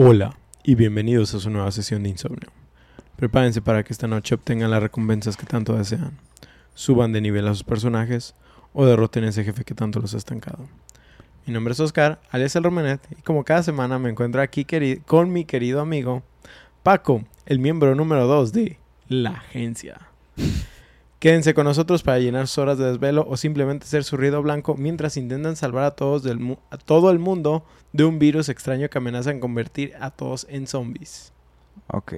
Hola y bienvenidos a su nueva sesión de insomnio. Prepárense para que esta noche obtengan las recompensas que tanto desean, suban de nivel a sus personajes o derroten a ese jefe que tanto los ha estancado. Mi nombre es Oscar, alias el Romanet, y como cada semana me encuentro aquí con mi querido amigo Paco, el miembro número 2 de la agencia. Quédense con nosotros para llenar sus horas de desvelo o simplemente ser su ruido blanco mientras intentan salvar a, todos del a todo el mundo de un virus extraño que amenaza en convertir a todos en zombies. Ok.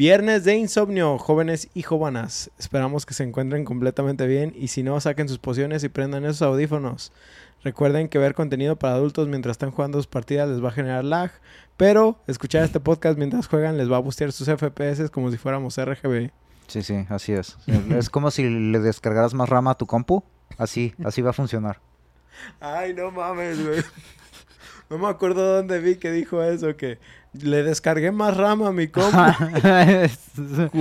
Viernes de insomnio, jóvenes y jóvenes. Esperamos que se encuentren completamente bien y si no, saquen sus pociones y prendan esos audífonos. Recuerden que ver contenido para adultos mientras están jugando sus partidas les va a generar lag, pero escuchar este podcast mientras juegan les va a bustear sus FPS como si fuéramos RGB. Sí, sí, así es. es como si le descargaras más rama a tu compu. Así, así va a funcionar. Ay, no mames, güey. No me acuerdo dónde vi que dijo eso, que le descargué más RAM a mi compu.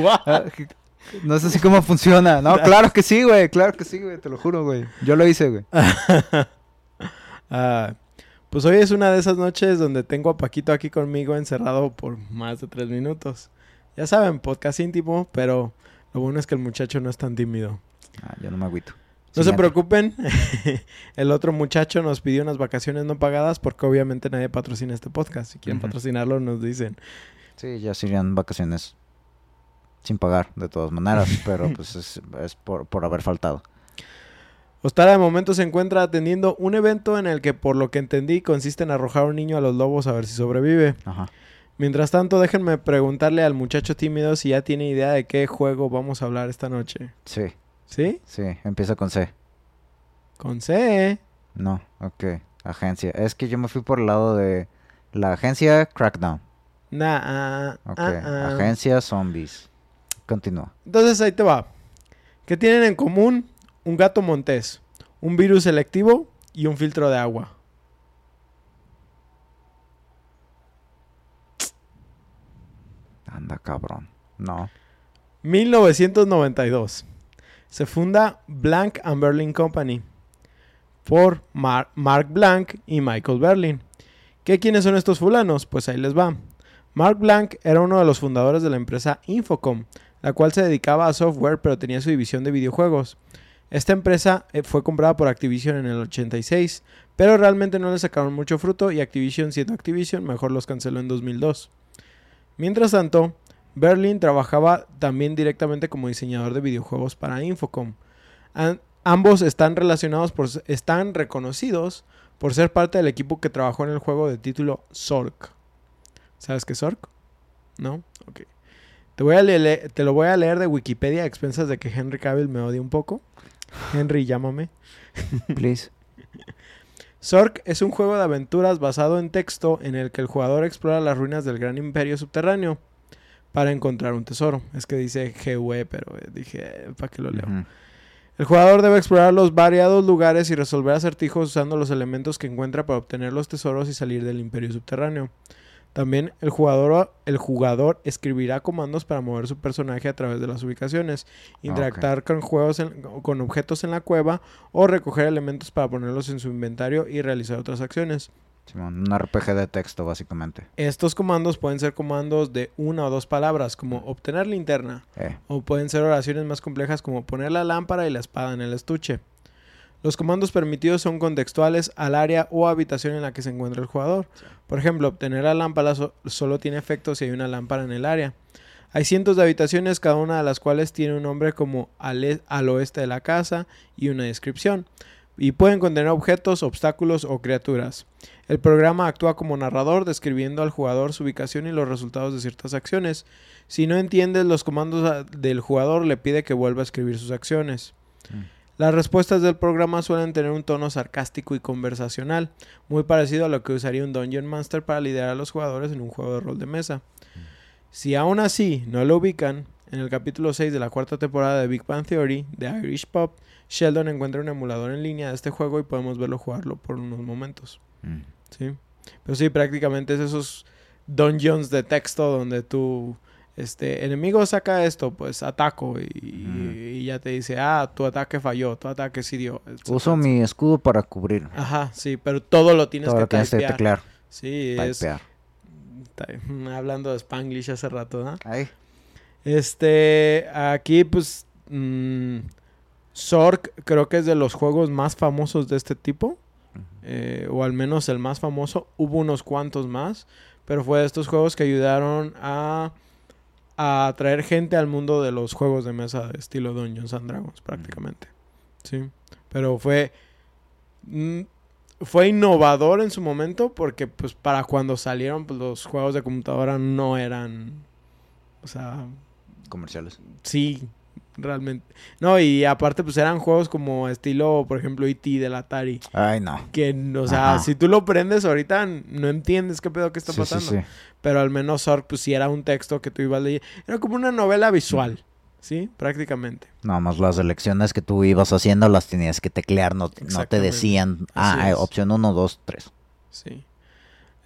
no sé si cómo funciona. No, claro que sí, güey. Claro que sí, güey. Te lo juro, güey. Yo lo hice, güey. Ah, pues hoy es una de esas noches donde tengo a Paquito aquí conmigo encerrado por más de tres minutos. Ya saben, podcast íntimo, pero lo bueno es que el muchacho no es tan tímido. Ah, yo no me agüito. No se preocupen, el otro muchacho nos pidió unas vacaciones no pagadas porque obviamente nadie patrocina este podcast. Si quieren patrocinarlo, nos dicen. Sí, ya serían vacaciones sin pagar, de todas maneras, pero pues es, por, por, haber faltado. Ostara de momento se encuentra atendiendo un evento en el que, por lo que entendí, consiste en arrojar a un niño a los lobos a ver si sobrevive. Ajá. Mientras tanto, déjenme preguntarle al muchacho tímido si ya tiene idea de qué juego vamos a hablar esta noche. Sí. ¿Sí? Sí, empieza con C. ¿Con C? No, ok. Agencia. Es que yo me fui por el lado de la agencia Crackdown. Nah, ah, ok. Ah. Agencia Zombies. Continúa. Entonces ahí te va. ¿Qué tienen en común? Un gato montés, un virus selectivo y un filtro de agua. Anda, cabrón. No. 1992 se funda Blank and Berlin Company por Mark Blank y Michael Berlin. ¿Qué quiénes son estos fulanos? Pues ahí les va. Mark Blank era uno de los fundadores de la empresa Infocom, la cual se dedicaba a software pero tenía su división de videojuegos. Esta empresa eh, fue comprada por Activision en el 86, pero realmente no le sacaron mucho fruto y Activision siendo Activision mejor los canceló en 2002. Mientras tanto, Berlin trabajaba también directamente como diseñador de videojuegos para Infocom. ambos están relacionados por están reconocidos por ser parte del equipo que trabajó en el juego de título Zork. ¿Sabes qué es Zork? ¿No? Ok. Te, voy a leer, te lo voy a leer de Wikipedia a expensas de que Henry Cavill me odie un poco. Henry, llámame. Please. Zork es un juego de aventuras basado en texto en el que el jugador explora las ruinas del gran imperio subterráneo para encontrar un tesoro. Es que dice GW, pero eh, dije, eh, ¿para qué lo leo? El jugador debe explorar los variados lugares y resolver acertijos usando los elementos que encuentra para obtener los tesoros y salir del imperio subterráneo. También el jugador, el jugador escribirá comandos para mover su personaje a través de las ubicaciones, interactuar con, juegos con objetos en la cueva o recoger elementos para ponerlos en su inventario y realizar otras acciones un RPG de texto, básicamente. Estos comandos pueden ser comandos de una o dos palabras, como obtener linterna. Eh. O pueden ser oraciones más complejas, como poner la lámpara y la espada en el estuche. Los comandos permitidos son contextuales al área o habitación en la que se encuentra el jugador. Por ejemplo, obtener la lámpara solo tiene efecto si hay una lámpara en el área. Hay cientos de habitaciones, cada una de las cuales tiene un nombre como al, e, al oeste de la casa y una descripción y pueden contener objetos, obstáculos o criaturas. El programa actúa como narrador describiendo al jugador su ubicación y los resultados de ciertas acciones. Si no entiende los comandos del jugador, le pide que vuelva a escribir sus acciones. Mm. Las respuestas del programa suelen tener un tono sarcástico y conversacional, muy parecido a lo que usaría un Dungeon Master para liderar a los jugadores en un juego de rol de mesa. Si aún así no lo ubican, en el capítulo 6 de la cuarta temporada de Big Bang Theory, de Irish Pop, Sheldon encuentra un emulador en línea de este juego y podemos verlo jugarlo por unos momentos. Mm. ¿sí? Pero sí, prácticamente es esos dungeons de texto donde tú, este, enemigo saca esto, pues ataco y, ya te dice, ah, tu ataque falló, tu ataque sí dio. Uso mi escudo para cubrir. Ajá, sí, pero todo lo tienes Todo que lo tienes que teclear. Sí, es... Typear. ta- Hablando de Spanglish hace rato, ¿no? Ay. Este, aquí pues... mm, Zork creo que es de los juegos más famosos de este tipo. eh, o al menos el más famoso. Hubo unos cuantos más. Pero fue de estos juegos que ayudaron a, a atraer gente al mundo de los juegos de mesa de estilo Dungeons and Dragons, prácticamente. Sí. Pero fue. mm, fue innovador en su momento. Porque, pues, para cuando salieron, pues, los juegos de computadora no eran. O sea, Comerciales. Sí, realmente. No, y aparte, pues eran juegos como estilo, por ejemplo, E.T. del Atari. Ay, no. Que, o sea, Ajá. si tú lo prendes ahorita, no entiendes qué pedo que está Sí, pasando. sí. Pero al menos Zork, pues sí era un texto que tú ibas leyendo. Era como una novela visual, ¿sí? Prácticamente. Nada más las elecciones que tú ibas haciendo las tenías que teclear, no, no te decían, ah, eh, opción 1, 2, 3. Sí.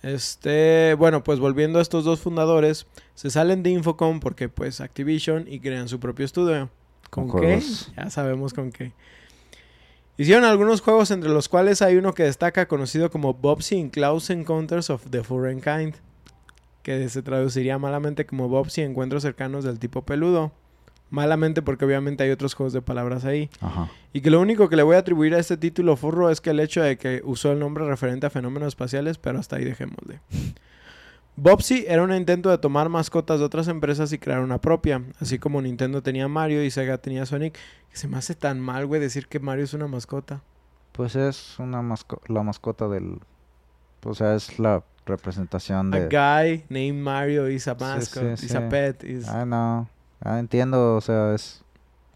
Este, bueno, pues volviendo a estos dos fundadores, se salen de Infocom porque pues Activision y crean su propio estudio. ¿Con Con qué? Ya sabemos con qué. Hicieron algunos juegos entre los cuales hay uno que destaca conocido como Bobsy and Close Encounters of the Foreign Kind, que se traduciría malamente como Bobsy Encuentros cercanos del tipo peludo. Malamente porque obviamente hay otros juegos de palabras ahí. Ajá. Y que lo único que le voy a atribuir a este título furro es que el hecho de que usó el nombre referente a fenómenos espaciales, pero hasta ahí dejémosle. Bobsy era un intento de tomar mascotas de otras empresas y crear una propia, así como Nintendo tenía Mario y Sega tenía Sonic, que se me hace tan mal, güey, decir que Mario es una mascota. Pues es una masco la mascota del... O sea, es la representación A de... guy named Mario is a Sí, mascot, sí, is a sí. pet, is... Ah, no. Ah, entiendo, o sea, es...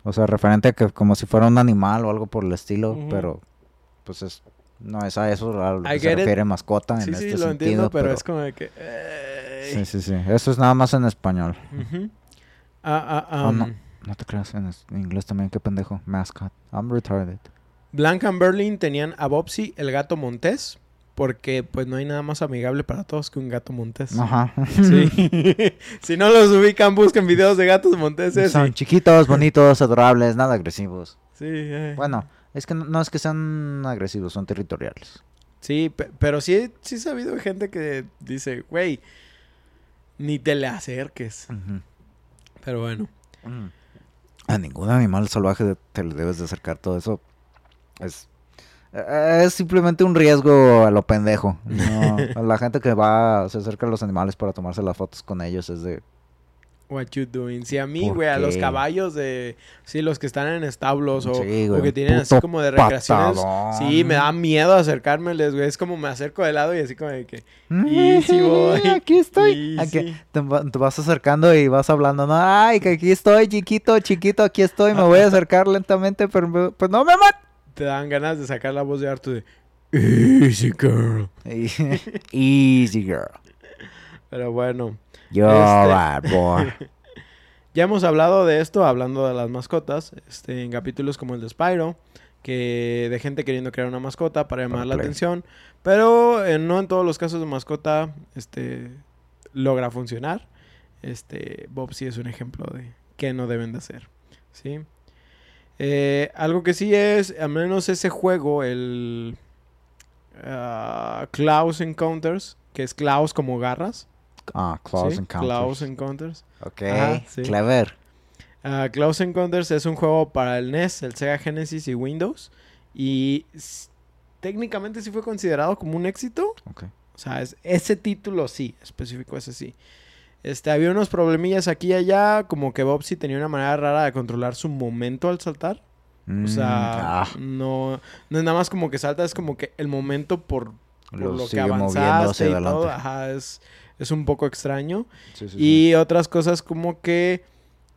O sea, referente a que como si fuera un animal o algo por el estilo, Ujú. pero... Pues es... No es a eso a lo que se get it. refiere mascota sí, en sí, este lo sentido, entiendo, pero, es como de que... ey. Sí, sí, sí. Eso es nada más en español. Oh, no. um, No te creas en inglés también, qué pendejo. Mascot. I'm retarded. Blanc and Berlin tenían a Bobsy, el gato montés, porque pues no hay nada más amigable para todos que un gato montés. Ajá. Sí. si no los ubican, busquen videos de gatos monteses. Son y- chiquitos, bonitos, adorables, nada agresivos. Sí, eh. Bueno, es que no, no es que sean agresivos, son territoriales. Sí, pe- pero sí, sí he sabido de gente que dice, güey, ni te le acerques. Pero bueno. A ningún animal salvaje te le debes de acercar todo eso. Es, eh, es simplemente un riesgo a lo pendejo. No, la gente que va, se acerca a los animales para tomarse las fotos con ellos es de... What you doing? Si a mí, ¿Por güey, a los caballos de... Sí, los que están en establos o, Sí, o güey, que tienen así como de recreaciones. patadón. Sí, me da miedo acercármeles, güey. Es como me acerco de lado y así como de que... Easy, boy. Aquí estoy. Aquí- te, va- te vas acercando y vas hablando. No, ay, que aquí estoy, chiquito, chiquito, aquí estoy. Me voy a acercar lentamente, pero me- pues no me mates. Te dan ganas de sacar la voz de Arthur de... Easy, girl. Easy girl. Pero bueno. Yo Este- bad boy. Ya hemos hablado de esto, hablando de las mascotas, este, en capítulos como el de Spyro, que de gente queriendo crear una mascota para llamar Para la play. atención, pero eh, no en todos los casos de mascota este, logra funcionar. Este, Bob sí es un ejemplo de qué no deben de hacer, ¿sí? Eh, algo que sí es, al menos ese juego, el ah, Klaus Encounters, que es Klaus como garras, Ah, Close ¿sí? Encounters. Klaus Encounters. Ok, Ajá, sí. clever. Ah, Close Encounters es un juego para el NES, el Sega Genesis y Windows. Y técnicamente sí fue considerado como un éxito. Ok. O sea, es- ese título sí, específico ese sí. Este, había unos problemillas aquí y allá, como que Bobsy tenía una manera rara de controlar su momento al saltar. O Mm, sea, ah, no, no es nada más como que salta, es como que el momento por, por lo lo, que avanzaste y todo. Ajá, es, es un poco extraño. sí, sí, sí. Y otras cosas como que...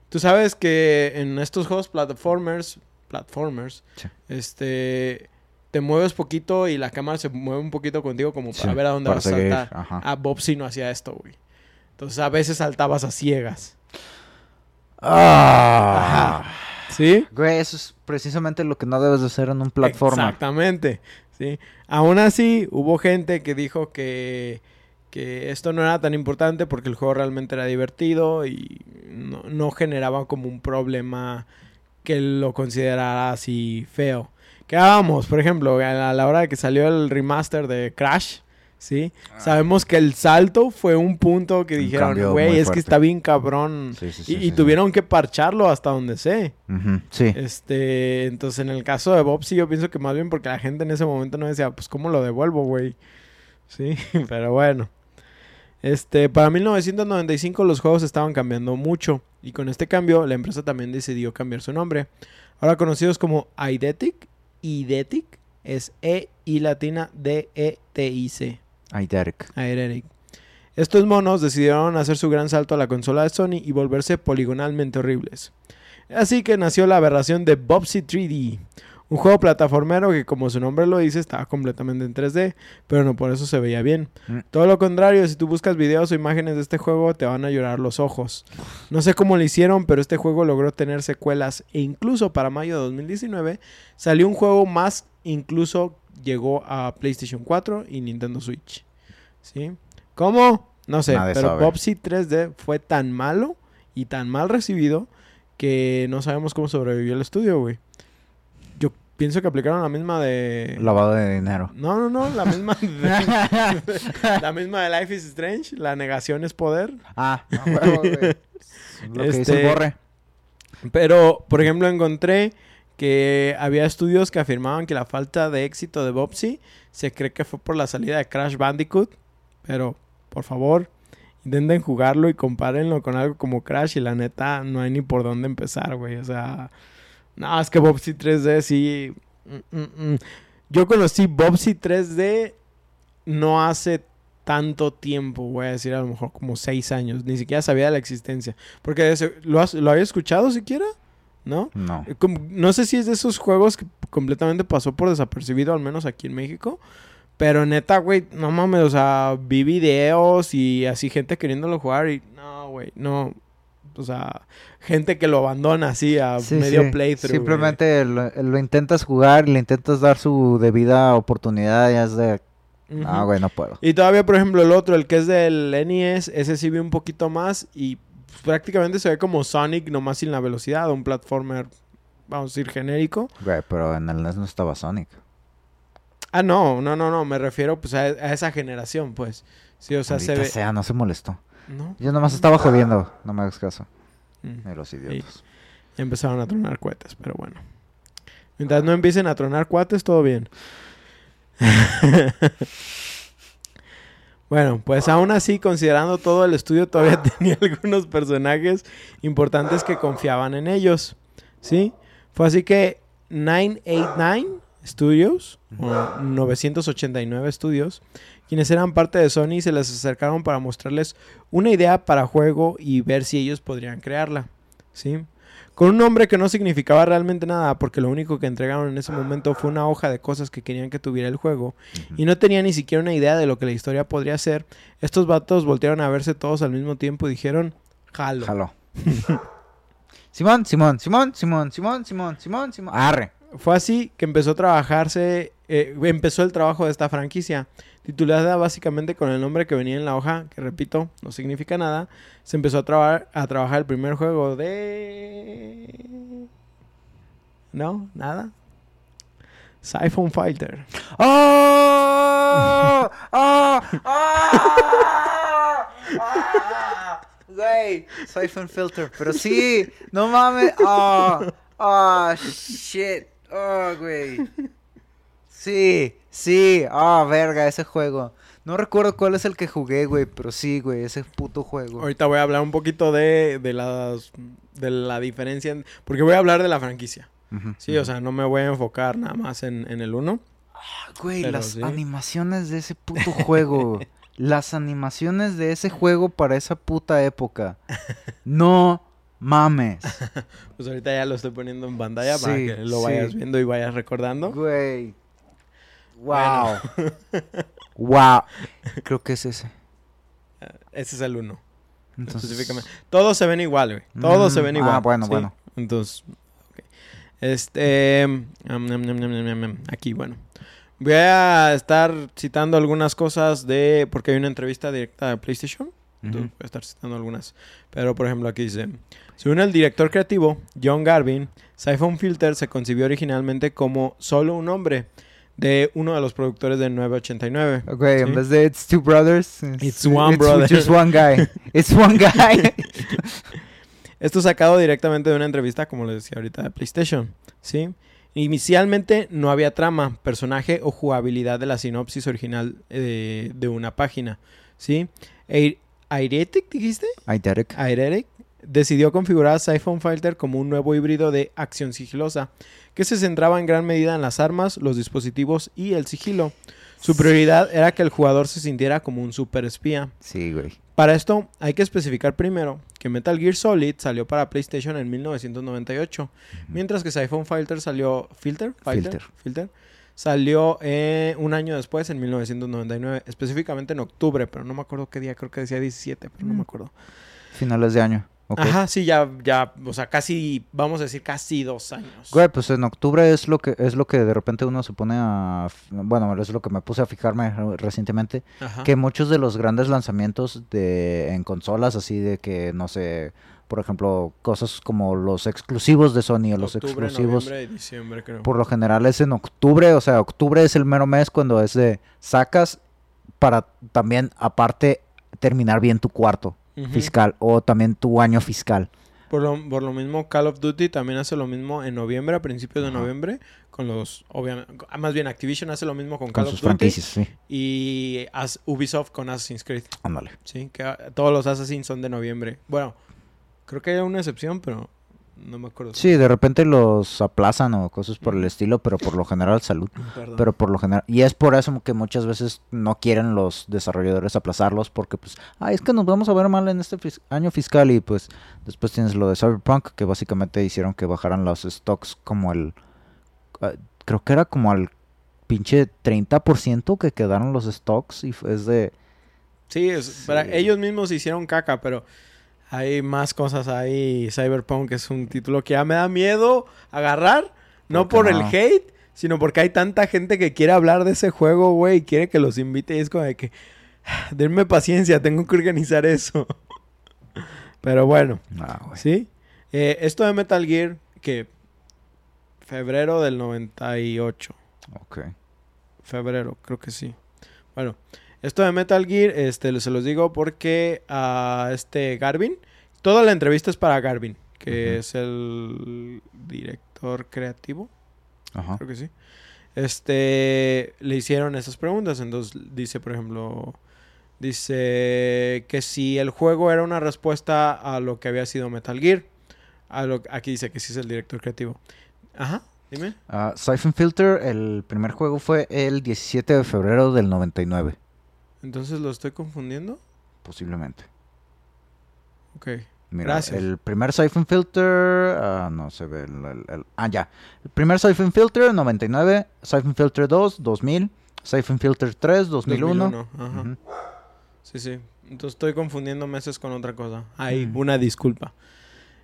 Tú sabes que en estos juegos platformers platformers, este, te mueves poquito y la cámara se mueve un poquito contigo como para ver a dónde vas a saltar. ajá. A Bobsy no hacía esto, güey. Entonces a veces saltabas a ciegas. Ah. ¿Sí? Güey, eso es precisamente lo que no debes de hacer en un plataforma. Exactamente. Sí. Aún así, hubo gente que dijo que, que esto no era tan importante porque el juego realmente era divertido y no, no generaba como un problema que lo considerara así feo. Que vamos, por ejemplo, a la hora de que salió el remaster de Crash, ¿sí? Sabemos que el salto fue un punto que dijeron, güey, es que fuerte". está bien cabrón. Sí, sí, Y, sí, tuvieron que parcharlo hasta donde sé. Sí. Este, entonces en el caso de Bob sí yo pienso que más bien porque la gente en ese momento no decía, pues cómo lo devuelvo, güey. Sí, pero bueno. Este, para 1995 los juegos estaban cambiando mucho y con este cambio la empresa también decidió cambiar su nombre. Ahora conocidos como Eidetic, Eidetic es E I latina D E T I C. Eidetic. Estos monos decidieron hacer su gran salto a la consola de Sony y volverse poligonalmente horribles. Así que nació la aberración de Bobsy 3D, un juego plataformero que como su nombre lo dice estaba completamente en 3D, pero no por eso se veía bien. Mm. Todo lo contrario, si tú buscas videos o imágenes de este juego te van a llorar los ojos. No sé cómo lo hicieron, pero este juego logró tener secuelas e incluso para mayo de 2019 salió un juego más, incluso llegó a PlayStation 4 y Nintendo Switch. ¿Sí? ¿Cómo? No sé, Nadie pero sabe. Popsy 3D fue tan malo y tan mal recibido que no sabemos cómo sobrevivió el estudio, güey. Pienso que aplicaron la misma de... Lavado de dinero. No, no, no, la misma de... la misma de Life is Strange, la negación es poder. ah, no, huevo, güey. Lo que dice Este- borre. Pero, por ejemplo, encontré que había estudios que afirmaban que la falta de éxito de Bobsy se cree que fue por la salida de Crash Bandicoot. Pero, por favor, intenten jugarlo y compárenlo con algo como Crash y la neta no hay ni por dónde empezar, güey. O sea, no, es que Bobsy 3D sí... mm, mm, mm. Yo conocí Bobsy 3D no hace tanto tiempo, voy a decir a lo mejor como seis años. Ni siquiera sabía de la existencia. Porque ¿lo, has- ¿lo había escuchado siquiera? ¿No? No. Eh, no sé si es de esos juegos que completamente pasó por desapercibido, al menos aquí en México. Pero neta, güey, no mames, o sea, vi videos y así gente queriéndolo jugar y no, güey, no. O sea, gente que lo abandona así a Sí, medio sí. playthrough. Simplemente lo, lo intentas jugar, le intentas dar su debida oportunidad y es de... Ujú. Ah, güey, no puedo. Y todavía, por ejemplo, el otro, el que es del NES, ese sí vi un poquito más y pues, prácticamente se ve como Sonic, nomás sin la velocidad, un platformer, vamos a decir, genérico. Güey, pero en el NES no estaba Sonic. Ah, no, no, no, no, me refiero pues a, a esa generación, pues. Sí, o sea, se ve... sea, no se molestó. ¿No? Yo nomás estaba jodiendo. No me hagas caso. Mm. De los idiotas. Empezaron a tronar cohetes, pero bueno. Mientras no empiecen a tronar cohetes, todo bien. bueno, pues aún así, considerando todo el estudio, todavía tenía algunos personajes importantes que confiaban en ellos. ¿Sí? Fue así que 989 Studios, o 989 Studios, quienes eran parte de Sony, se les acercaron para mostrarles una idea para juego y ver si ellos podrían crearla. ¿Sí? Con un nombre que no significaba realmente nada, porque lo único que entregaron en ese momento fue una hoja de cosas que querían que tuviera el juego, y no tenía ni siquiera una idea de lo que la historia podría ser, estos vatos voltearon a verse todos al mismo tiempo y dijeron, jalo. Jaló. Simón, Simón, Simón, Simón, Simón, Simón, Simón, Simón. Arre. Fue así que empezó a trabajarse, eh, empezó el trabajo de esta franquicia, titulada básicamente con el nombre que venía en la hoja, que repito, no significa nada. Se empezó a, a trabajar el primer juego de... No, nada. Siphon Fighter. ¡Oh! ¡Oh! ¡Oh! Güey, Siphon Filter, pero sí, no mames. ¡Oh! ¡Oh, shit! ¡Oh, güey! Sí, sí, ah, verga, ese juego. No recuerdo cuál es el que jugué, güey, pero sí, güey, ese puto juego. Ahorita voy a hablar un poquito de, de las de la diferencia, en- porque voy a hablar de la franquicia. Sí, o sea, no me voy a enfocar nada más en, en el uno. Güey, Pero las sí. animaciones de ese puto juego. las animaciones de ese juego para esa puta época. No mames. Pues ahorita ya lo estoy poniendo en pantalla para que lo sí. vayas viendo y vayas recordando. Güey. Wow. wow. Creo que es ese. Ese es el uno, Entonces, específicamente. Todos se ven igual, güey. Todos se Mm, ven ah, igual. bueno, ¿sí? bueno. Entonces. Este. nam. Aquí, bueno. Voy a estar citando algunas cosas de. Porque hay una entrevista directa de PlayStation. Entonces voy a estar citando algunas. Pero, por ejemplo, aquí dice: Según el director creativo, John Garvin, Siphon Filter se concibió originalmente como solo un hombre de uno de los productores de 989. Ok, Sí. en vez de It's two brothers, It's one brother. just one guy. It's one guy. Esto sacado directamente de una entrevista, como les decía ahorita, de PlayStation, ¿sí? Inicialmente no había trama, personaje o jugabilidad de la sinopsis original eh, de una página, ¿sí? Airetic, dijiste? Ay, Derek. Decidió configurar a Siphon Filter como un nuevo híbrido de acción sigilosa, que se centraba en gran medida en las armas, los dispositivos y el sigilo. Su prioridad era que el jugador se sintiera como un super espía. Sí, güey. Para esto hay que especificar primero que Metal Gear Solid salió para PlayStation en 1998, mientras que Siphon Filter salió Filter, Filter. Filter salió eh, un año después en 1999, específicamente en octubre, pero no me acuerdo qué día, creo que decía 17, pero no Mm. me acuerdo. Finales de año. Ajá, sí, ya ya, o sea, casi vamos a decir casi dos años. Güey, pues en octubre es lo que es lo que de repente uno se pone a bueno, es lo que me puse a fijarme re- recientemente Ajá. que muchos de los grandes lanzamientos de en consolas así de que no sé, por ejemplo, cosas como los exclusivos de Sony o los Octubre, exclusivos y diciembre, creo. por lo general es en octubre, o sea, octubre es el mero mes cuando es de sacas para también aparte terminar bien tu cuarto Fiscal o también tu año fiscal. Por lo, por lo mismo, Call of Duty también hace lo mismo en noviembre, a principios de noviembre, con los, obviamente, más bien Activision hace lo mismo con Con Call sus of Duty sí. y as- Ubisoft con Assassin's Creed, Ándale. ¿sí? Que ah, todos los Assassin's son de noviembre. Bueno, creo que hay una excepción, pero no me acuerdo. Sí, de repente los aplazan o cosas por el estilo, pero por lo general salud. Perdón. Pero por lo general, y es por eso que muchas veces no quieren los desarrolladores aplazarlos porque pues, ay, es que nos vamos a ver mal en este fis- año fiscal y pues después tienes lo de Cyberpunk que básicamente hicieron que bajaran los stocks como el, ah, creo que era como al pinche 30% que quedaron los stocks y es de, Sí, es- para- ellos mismos hicieron caca, pero hay más cosas ahí. Cyberpunk es un título que ya me da miedo agarrar. No ¿Por el hate, sino porque hay tanta gente que quiere hablar de ese juego, güey, y quiere que los invite. Y es como de que, denme paciencia, tengo que organizar eso. Pero bueno, ah. ¿sí? Eh, esto de Metal Gear, que febrero del 98. Ok. Febrero, creo que sí. Bueno, esto de Metal Gear, este, se los digo porque a este Garvin, toda la entrevista es para Garvin, que es el director creativo, Ajá. creo que sí. Este, le hicieron esas preguntas, entonces dice, por ejemplo, dice que si el juego era una respuesta a lo que había sido Metal Gear, a lo, aquí dice que sí es el director creativo. Ajá, dime. Ah, Siphon Filter, el primer juego fue el 17 de febrero del 99, Entonces lo estoy confundiendo. posiblemente. Ok. Mira, Gracias. el primer Siphon Filter, ah, no se ve el, el- el- ah, ya. El primer Siphon Filter, 99, Siphon Filter 2, 2000, Siphon Filter 3, 2001. 2001, ajá. Ujú. Sí, sí. Entonces estoy confundiendo meses con otra cosa. Ahí, Mm. una disculpa.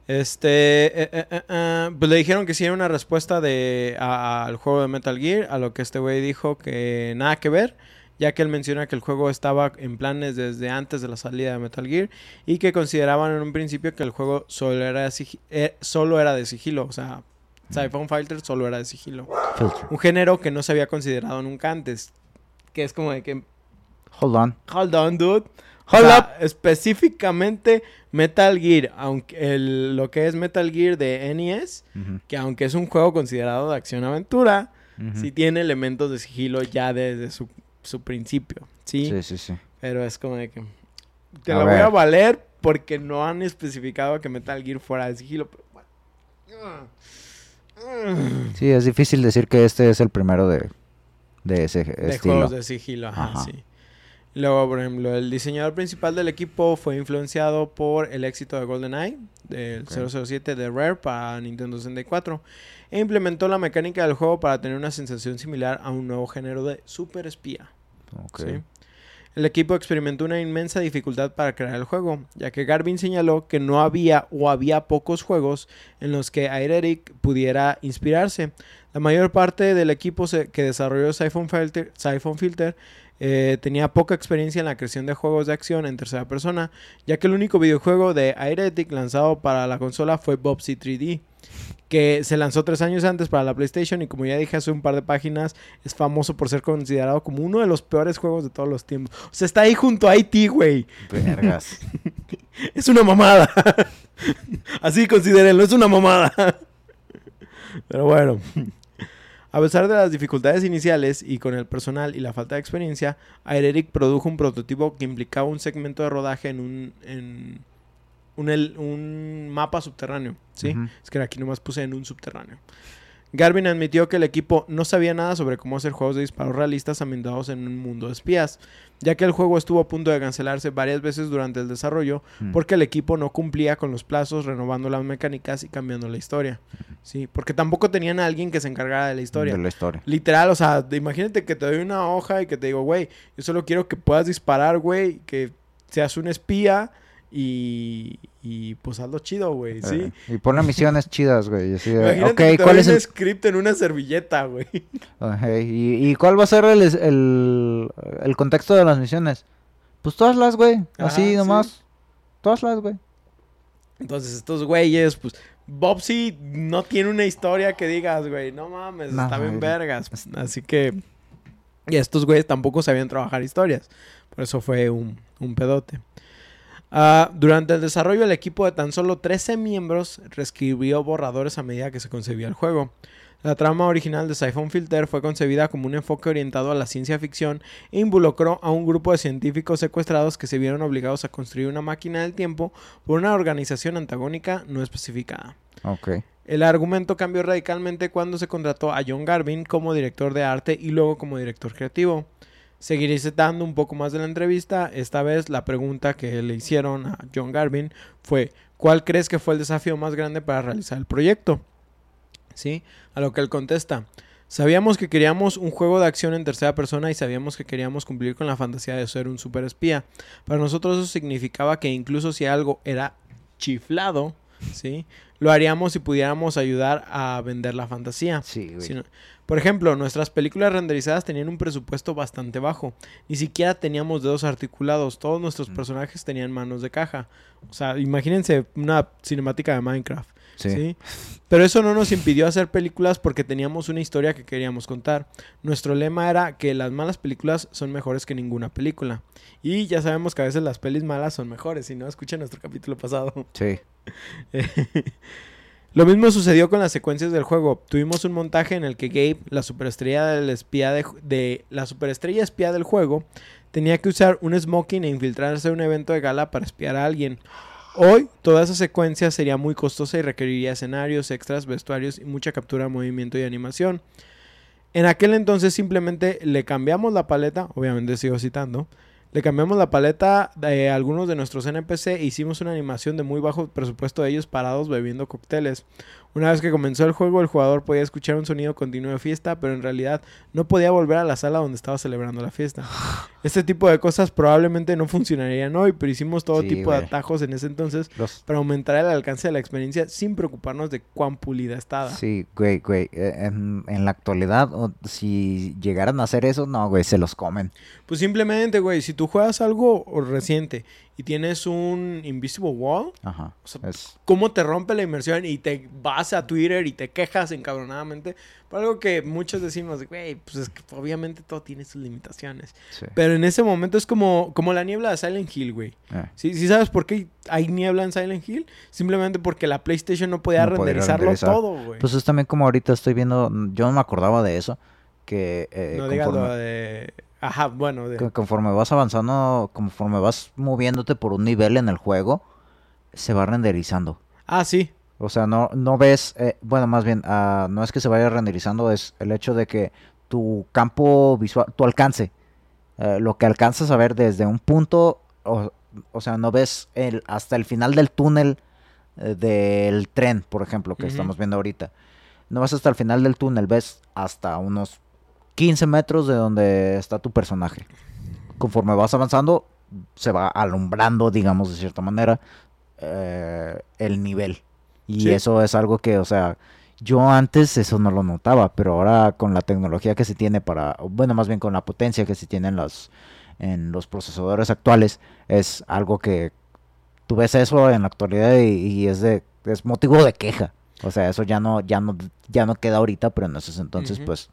Este, eh, eh, eh, pues le dijeron que sí era una respuesta de a- al juego de Metal Gear, a lo que este güey dijo que nada que ver, ya que él menciona que el juego estaba en planes desde antes de la salida de Metal Gear y que consideraban en un principio que el juego solo era de, eh, solo era de sigilo, o sea, Siphon Fighter solo era de sigilo. Filter. Un género que no se había considerado nunca antes, que es como de que Hold on. Hold on, dude. Hold O sea, up. Específicamente Metal Gear, aunque el- lo que es Metal Gear de NES, que aunque es un juego considerado de acción-aventura, ujú. sí tiene elementos de sigilo ya desde su, su principio, ¿sí? Sí, sí, sí. Pero es como de que te A la voy a valer porque no han especificado que Metal Gear fuera de sigilo. Pero bueno. Sí, es difícil decir que este es el primero de, de ese de estilo. juegos de sigilo, ajá, Ajá. sí. Luego, por ejemplo, el diseñador principal del equipo fue influenciado por el éxito de GoldenEye, del Ok. 007 de Rare para Nintendo 64, e implementó la mecánica del juego para tener una sensación similar a un nuevo género de super espía. El equipo experimentó una inmensa dificultad para crear el juego, ya que Garvin señaló que no había o había pocos juegos en los que Aeretic pudiera inspirarse. La mayor parte del equipo que desarrolló Filter, Siphon Filter eh, tenía poca experiencia en la creación de juegos de acción en tercera persona, ya que el único videojuego de Aeretic lanzado para la consola fue Bobsy 3D, que se lanzó tres años antes para la PlayStation y como ya dije hace un par de páginas, es famoso por ser considerado como uno de los peores juegos de todos los tiempos. O sea, está ahí junto a IT, güey. Vergas. Es una mamada. Así considérenlo, es una mamada. Pero bueno. A pesar de las dificultades iniciales y con el personal y la falta de experiencia, Aereric produjo un prototipo que implicaba un segmento de rodaje en un, en un, mapa subterráneo. ¿sí? Es que aquí nomás puse en un subterráneo. Garvin admitió que el equipo no sabía nada sobre cómo hacer juegos de disparos realistas ambientados en un mundo de espías, ya que el juego estuvo a punto de cancelarse varias veces durante el desarrollo Mm. porque el equipo no cumplía con los plazos, renovando las mecánicas y cambiando la historia. Sí, porque tampoco tenían a alguien que se encargara de la historia. De la historia. Literal, o sea, imagínate que te doy una hoja y que te digo, güey, yo solo quiero que puedas disparar, güey, que seas un espía y, y pues hazlo chido, güey, ¿sí? Eh, y ponle misiones chidas, güey. así de, ¿cuál es el...? script en una servilleta, güey. ¿Y, y cuál va a ser el, el, el contexto de las misiones? Pues todas las, güey. Así Ajá, nomás. sí. Todas las, güey. Entonces, estos güeyes, pues, Bobsy no tiene una historia que digas, güey, no mames, No, está bien vergas. Así que, y estos güeyes tampoco sabían trabajar historias. Por eso fue un, un pedote. Ah, durante el desarrollo, el equipo de tan solo 13 miembros reescribió borradores a medida que se concebía el juego. La trama original de Siphon Filter fue concebida como un enfoque orientado a la ciencia ficción e involucró a un grupo de científicos secuestrados que se vieron obligados a construir una máquina del tiempo por una organización antagónica no especificada. El argumento cambió radicalmente cuando se contrató a John Garvin como director de arte y luego como director creativo. Seguiré citando un poco más de la entrevista. Esta vez la pregunta que le hicieron a John Garvin fue ¿Cuál crees que fue el desafío más grande para realizar el proyecto? ¿Sí? A lo que él contesta. Sabíamos que queríamos un juego de acción en tercera persona y sabíamos que queríamos cumplir con la fantasía de ser un super espía. Para nosotros eso significaba que incluso si algo era chiflado, ¿sí? Lo haríamos si pudiéramos ayudar a vender la fantasía. Sí, güey. Si no- por ejemplo, nuestras películas renderizadas tenían un presupuesto bastante bajo. Ni siquiera teníamos dedos articulados. Todos nuestros personajes tenían manos de caja. O sea, imagínense una cinemática de Minecraft. Sí. ¿sí? Pero eso no nos impidió hacer películas porque teníamos una historia que queríamos contar. Nuestro lema era que las malas películas son mejores que ninguna película. Y ya sabemos que a veces las pelis malas son mejores. Si no, escuchen nuestro capítulo pasado. Sí. Lo mismo sucedió con las secuencias del juego. Tuvimos un montaje en el que Gabe, la superestrella del espía de, la superestrella espía del juego, tenía que usar un smoking e infiltrarse en un evento de gala para espiar a alguien. Hoy, toda esa secuencia sería muy costosa y requeriría escenarios, extras, vestuarios y mucha captura de movimiento y animación. En aquel entonces simplemente le cambiamos la paleta, obviamente sigo citando, le cambiamos la paleta de algunos de nuestros NPC e hicimos una animación de muy bajo presupuesto de ellos parados bebiendo cócteles. Una vez que comenzó el juego, el jugador podía escuchar un sonido continuo de fiesta, pero en realidad no podía volver a la sala donde estaba celebrando la fiesta. Este tipo de cosas probablemente no funcionarían hoy, pero hicimos todo Sí, tipo de atajos en ese entonces Los... para aumentar el alcance de la experiencia sin preocuparnos de cuán pulida estaba. Sí, güey, güey. eh, En, en la actualidad, o- si llegaran a hacer eso, no, güey, se los comen. Pues simplemente, güey, si tú juegas algo reciente y tienes un Invisible Wall, Ajá. O sea, Es... cómo te rompe la inmersión y te vas a Twitter y te quejas encabronadamente por algo que muchos decimos, güey, pues es que obviamente todo tiene sus limitaciones. Sí. Pero en ese momento es como, como la niebla de Silent Hill, güey. Eh, ¿Sí, sí sabes por qué hay niebla en Silent Hill? Simplemente porque la PlayStation no podía No renderizarlo renderizar. todo, güey. Pues es también como ahorita estoy viendo, yo no me acordaba de eso, que eh, no digas lo conforme, de... Ajá, bueno, de... conforme vas avanzando, conforme vas moviéndote por un nivel en el juego, se va renderizando. Ah, sí. O sea, no, no ves, eh, bueno, más bien, ah, no es que se vaya renderizando, es el hecho de que tu campo visual, tu alcance, eh, lo que alcanzas a ver desde un punto, o, o sea, no ves el, hasta el final del túnel eh, del tren, por ejemplo, que estamos viendo ahorita. No vas hasta el final del túnel, ves hasta unos 15 metros de donde está tu personaje. Conforme vas avanzando, se va alumbrando, digamos, de cierta manera, eh, el nivel. Y Sí. eso es algo que, o sea, yo antes eso no lo notaba, pero ahora con la tecnología que se tiene para, bueno, más bien con la potencia que se tiene en los, en los procesadores actuales, es algo que tú ves eso en la actualidad y, y es de es motivo de queja. O sea, eso ya no ya no ya no queda ahorita, pero en esos entonces pues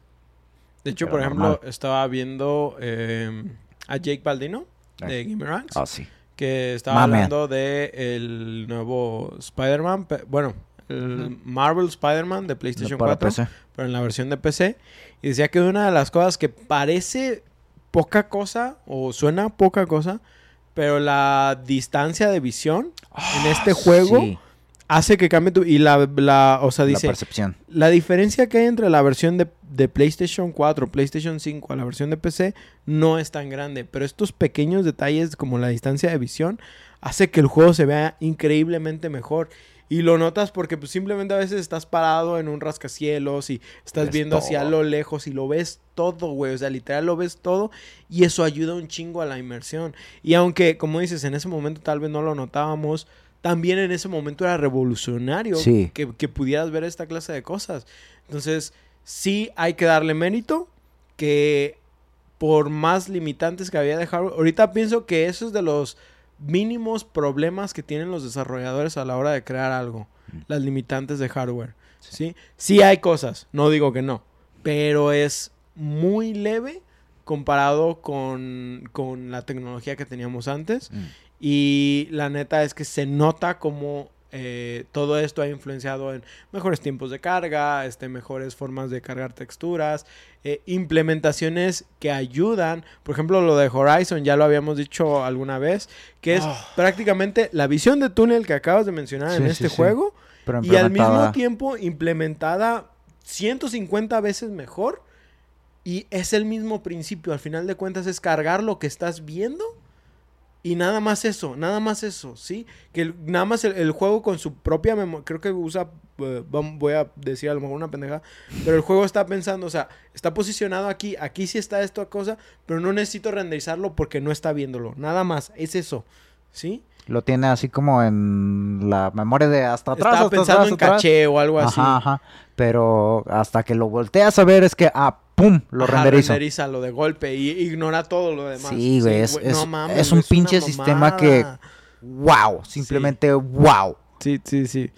De hecho, por ejemplo, normal. estaba viendo eh, a Jake Baldino de Gamerangs. ah sí. que estaba hablando de el nuevo Spider-Man, bueno, el Marvel Spider-Man de PlayStation Para 4, PC. pero en la versión de PC, y decía que una de las cosas que parece poca cosa o suena poca cosa, pero la distancia de visión en este juego Ah, Sí, hace que cambie tu y la, la o sea, la dice, percepción. la diferencia que hay entre la versión de, de PlayStation 4, PlayStation 5 a la versión de PC no es tan grande, pero estos pequeños detalles como la distancia de visión hace que el juego se vea increíblemente mejor. Y lo notas porque pues, simplemente a veces estás parado en un rascacielos y estás Ves viendo hacia lo lejos y lo ves todo, güey. O sea, literal lo ves todo y eso ayuda un chingo a la inmersión. Y aunque, como dices, en ese momento tal vez no lo notábamos, también en ese momento era revolucionario Sí. que, que pudieras ver esta clase de cosas. Entonces, sí hay que darle mérito que por más limitantes que había de hardware, ahorita pienso que eso es de los mínimos problemas que tienen los desarrolladores a la hora de crear algo, Mm. las limitantes de hardware. ¿sí? sí hay cosas, no digo que no, pero es muy leve comparado con, con la tecnología que teníamos antes. Mm. Y la neta es que se nota como eh, todo esto ha influenciado en mejores tiempos de carga, este, mejores formas de cargar texturas, eh, implementaciones que ayudan. Por ejemplo, lo de Horizon, ya lo habíamos dicho alguna vez, que es Ah. prácticamente la visión de túnel que acabas de mencionar en Sí, este sí, sí. juego. Pero Y al mismo tiempo implementada 150 veces mejor. Y es el mismo principio. Al final de cuentas es cargar lo que estás viendo. Y nada más eso, nada más eso, ¿sí? Que el- nada más el, el juego con su propia memoria, creo que usa, eh, voy a decir a lo mejor una pendeja, pero el juego está pensando, o sea, está posicionado aquí, aquí sí está esta cosa, pero no necesito renderizarlo porque no está viéndolo, nada más, es eso, ¿sí? Lo tiene así como en la memoria de hasta atrás. Estaba hasta pensando atrás, en atrás. caché o algo así. Ajá, ajá. Pero hasta que lo volteas a ver es que, ah, pum, lo Ajá, renderizo. renderiza lo de golpe y ignora todo lo demás. Sí, güey, es, güey, es- no mames, es güey, un pinche sistema que, wow, simplemente wow. Sí, sí, sí.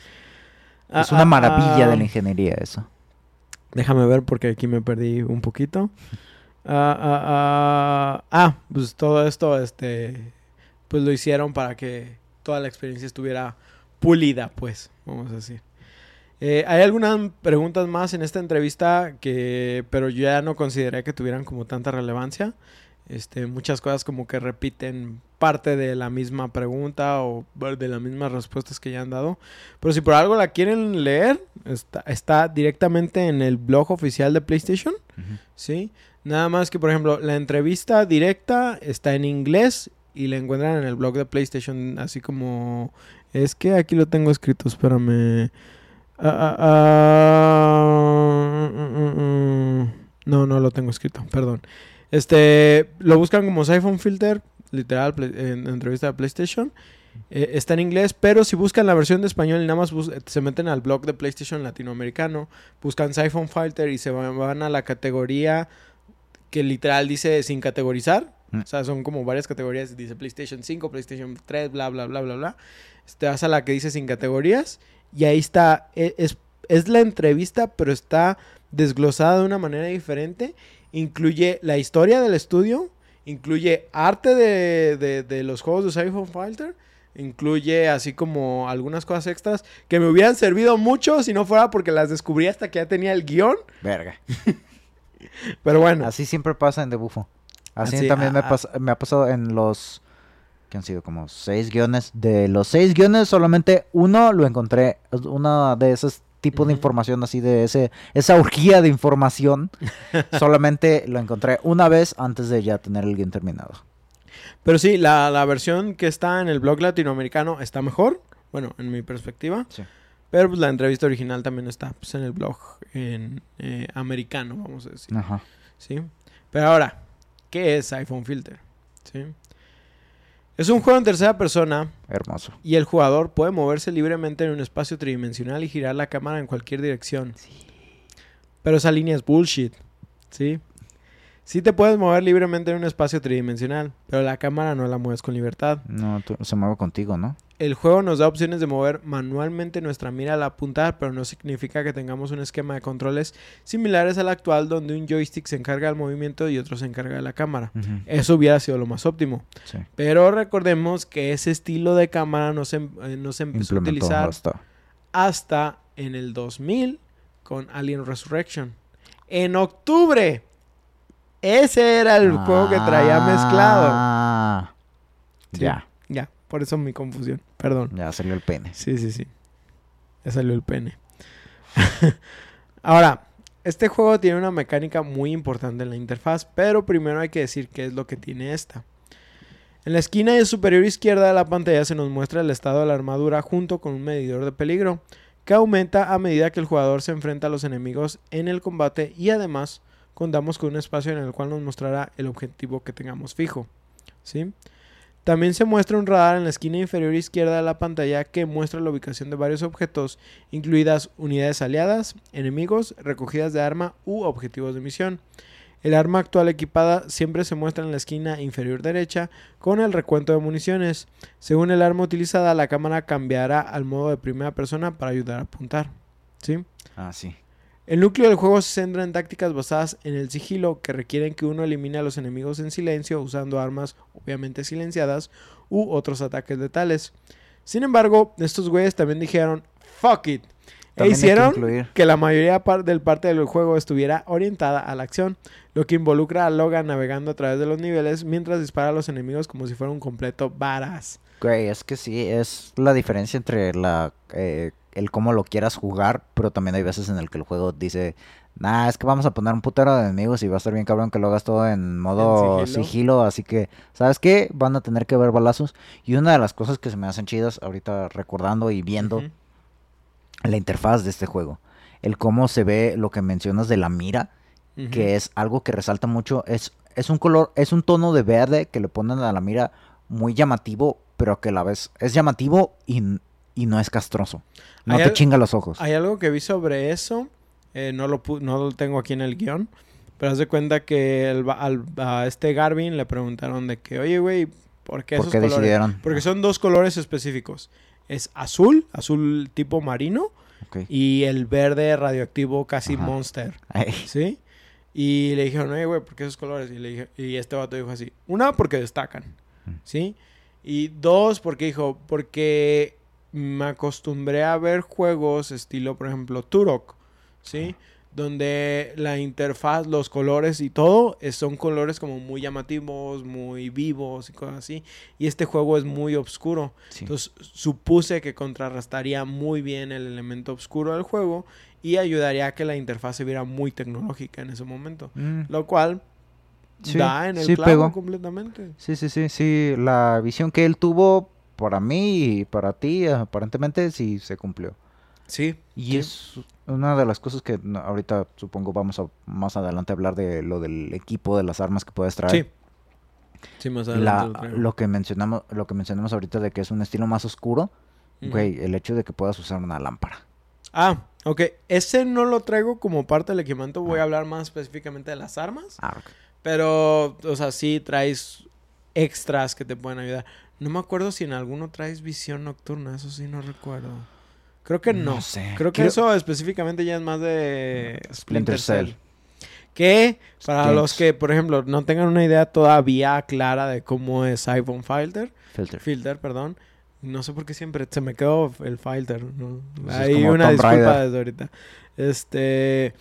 Es Ah, una ah, maravilla ah, de la ingeniería eso. Déjame ver porque aquí me perdí un poquito. Ah, ah, ah, ah, pues todo esto, este, pues lo hicieron para que toda la experiencia estuviera pulida, pues, vamos a decir. Eh, hay algunas preguntas más en esta entrevista que, pero yo ya no consideré que tuvieran como tanta relevancia. Este, muchas cosas como que repiten parte de la misma pregunta o de las mismas respuestas que ya han dado. Pero si por algo la quieren leer, está, está directamente en el blog oficial de PlayStation. ¿sí? Nada más que, por ejemplo, la entrevista directa está en inglés y la encuentran en el blog de PlayStation, así como... Es que aquí lo tengo escrito, espérame. Ah, ah, ah. No, no lo tengo escrito, perdón. Este, lo buscan como Siphon Filter, literal, play- en entrevista de PlayStation. Eh, está en inglés, pero si buscan la versión de español y nada más se meten al blog de PlayStation latinoamericano, buscan Siphon Filter y se van, van a la categoría que literal dice sin categorizar. Mm. O sea, son como varias categorías. Dice PlayStation 5, PlayStation 3, bla, bla, bla, bla, bla. Te vas a la que dice sin categorías y ahí está. e- Es, es la entrevista, pero está desglosada de una manera diferente. Incluye la historia del estudio, incluye arte de, de- de los juegos de Siphon Filter, incluye así como algunas cosas extras que me hubieran servido mucho si no fuera porque las descubrí hasta que ya tenía el guion. Verga. Pero bueno, Así siempre pasa en Debufo. Así Así, también me, ah, pas- me ha pasado en los... que han sido como seis guiones. De los seis guiones, solamente uno lo encontré. Una de esas tipo de información así de ese esa orgía de información. solamente lo encontré una vez antes de ya tener el game terminado. Pero sí, la, la versión que está en el blog latinoamericano está mejor. Bueno, en mi perspectiva. Sí. Pero pues, la entrevista original también está pues, en el blog en eh, americano, vamos a decir. Ajá. ¿sí? Pero ahora, ¿qué es iPhone Filter? ¿Sí? Es un juego en tercera persona Hermoso. y el jugador puede moverse libremente en un espacio tridimensional y girar la cámara en cualquier dirección. Pero esa línea es bullshit, ¿sí? Sí te puedes mover libremente en un espacio tridimensional, pero la cámara no la mueves con libertad. No, tú- se mueve contigo, ¿no? El juego nos da opciones de mover manualmente nuestra mira al apuntar, pero no significa que tengamos un esquema de controles similares al actual donde un joystick se encarga del movimiento y otro se encarga de la cámara. Eso hubiera sido lo más óptimo. Sí. Pero recordemos que ese estilo de cámara no se, eh, no se empezó a utilizar hasta. hasta en el 2000 con Alien Resurrection. En octubre. Ese era el juego que traía mezclado. Ah. Sí. Ya, Ya, por eso mi confusión. Perdón. ya salió el pene. Sí, sí, sí. Ya salió el pene. Ahora, este juego tiene una mecánica muy importante en la interfaz, pero primero hay que decir qué es lo que tiene esta. En la esquina superior izquierda de la pantalla se nos muestra el estado de la armadura junto con un medidor de peligro, que aumenta a medida que el jugador se enfrenta a los enemigos en el combate y además contamos con un espacio en el cual nos mostrará el objetivo que tengamos fijo. ¿sí? También se muestra un radar en la esquina inferior izquierda de la pantalla que muestra la ubicación de varios objetos, incluidas unidades aliadas, enemigos, recogidas de arma u objetivos de misión. El arma actual equipada siempre se muestra en la esquina inferior derecha con el recuento de municiones. Según el arma utilizada, la cámara cambiará al modo de primera persona para ayudar a apuntar. ¿Sí? Ah, sí. El núcleo del juego se centra en tácticas basadas en el sigilo que requieren que uno elimine a los enemigos en silencio usando armas obviamente silenciadas u otros ataques letales. Sin embargo, estos güeyes también dijeron fuck it e También hicieron que la mayoría par- del parte del juego estuviera orientada a la acción, lo que involucra a Logan navegando a través de los niveles mientras dispara a los enemigos como si fuera un completo badass. Güey, es que sí, es la diferencia entre la eh, el cómo lo quieras jugar, pero también hay veces en el que el juego dice, nah, es que vamos a poner un putero de enemigos y va a estar bien cabrón que lo hagas todo en modo En sigilo. sigilo. así que, ¿sabes qué? Van a tener que ver balazos. Y una de las cosas que se me hacen chidas ahorita recordando y viendo la interfaz de este juego, el cómo se ve lo que mencionas de la mira, que es algo que resalta mucho, es, es un color, es un tono de verde que le ponen a la mira muy llamativo, pero que a la vez es llamativo y, y no es castroso. No te chinga los ojos. Hay algo que vi sobre eso, eh, no, lo no lo tengo aquí en el guion, pero haz de cuenta que el al- a este Garvin le preguntaron de que, oye, güey, ¿por qué ¿Por esos qué colores? decidieron? Porque son dos colores específicos. Es azul, azul tipo marino, y el verde radioactivo casi Ajá. monster, Ay, ¿sí? Y le dijeron, oye, güey, ¿por qué esos colores? Y, le dije, y este vato dijo así, una, porque destacan, Mm. ¿sí? Y dos, porque dijo, porque me acostumbré a ver juegos estilo, por ejemplo, Turok, ¿sí? Donde la interfaz, los colores y todo eh, son colores como muy llamativos, muy vivos y cosas así. Y este juego es muy oscuro. sí. Entonces supuse que contrarrestaría muy bien el elemento oscuro del juego y ayudaría a que la interfaz se viera muy tecnológica en ese momento. Mm, Lo cual Sí, da en el sí clavo pegó. completamente. sí, sí, sí, sí. La visión que él tuvo para mí y para ti, aparentemente sí se cumplió. Sí. Y Sí. es una de las cosas que ahorita supongo vamos a más adelante a hablar de lo del equipo de las armas que puedes traer. Sí. Sí, más La- adelante lo que mencionamos lo que mencionamos ahorita de que es un estilo más oscuro, güey, el hecho de que puedas usar una lámpara. Ah, ok. Ese no lo traigo como parte del equipamiento. Voy a Ah. hablar más específicamente de las armas. Arg. Pero, o sea, sí traes extras que te pueden ayudar. No me acuerdo si en alguno traes visión nocturna. Eso sí no recuerdo. Creo que no. sé. Creo que eso específicamente ya es más de Splinter Cell. Que para los que, por ejemplo, no tengan una idea todavía clara de cómo es iPhone Filter, Filter. Filter, perdón. No sé por qué siempre se me quedó el Filter. ¿no? Pues es Hay una disculpa Raider. desde ahorita. Este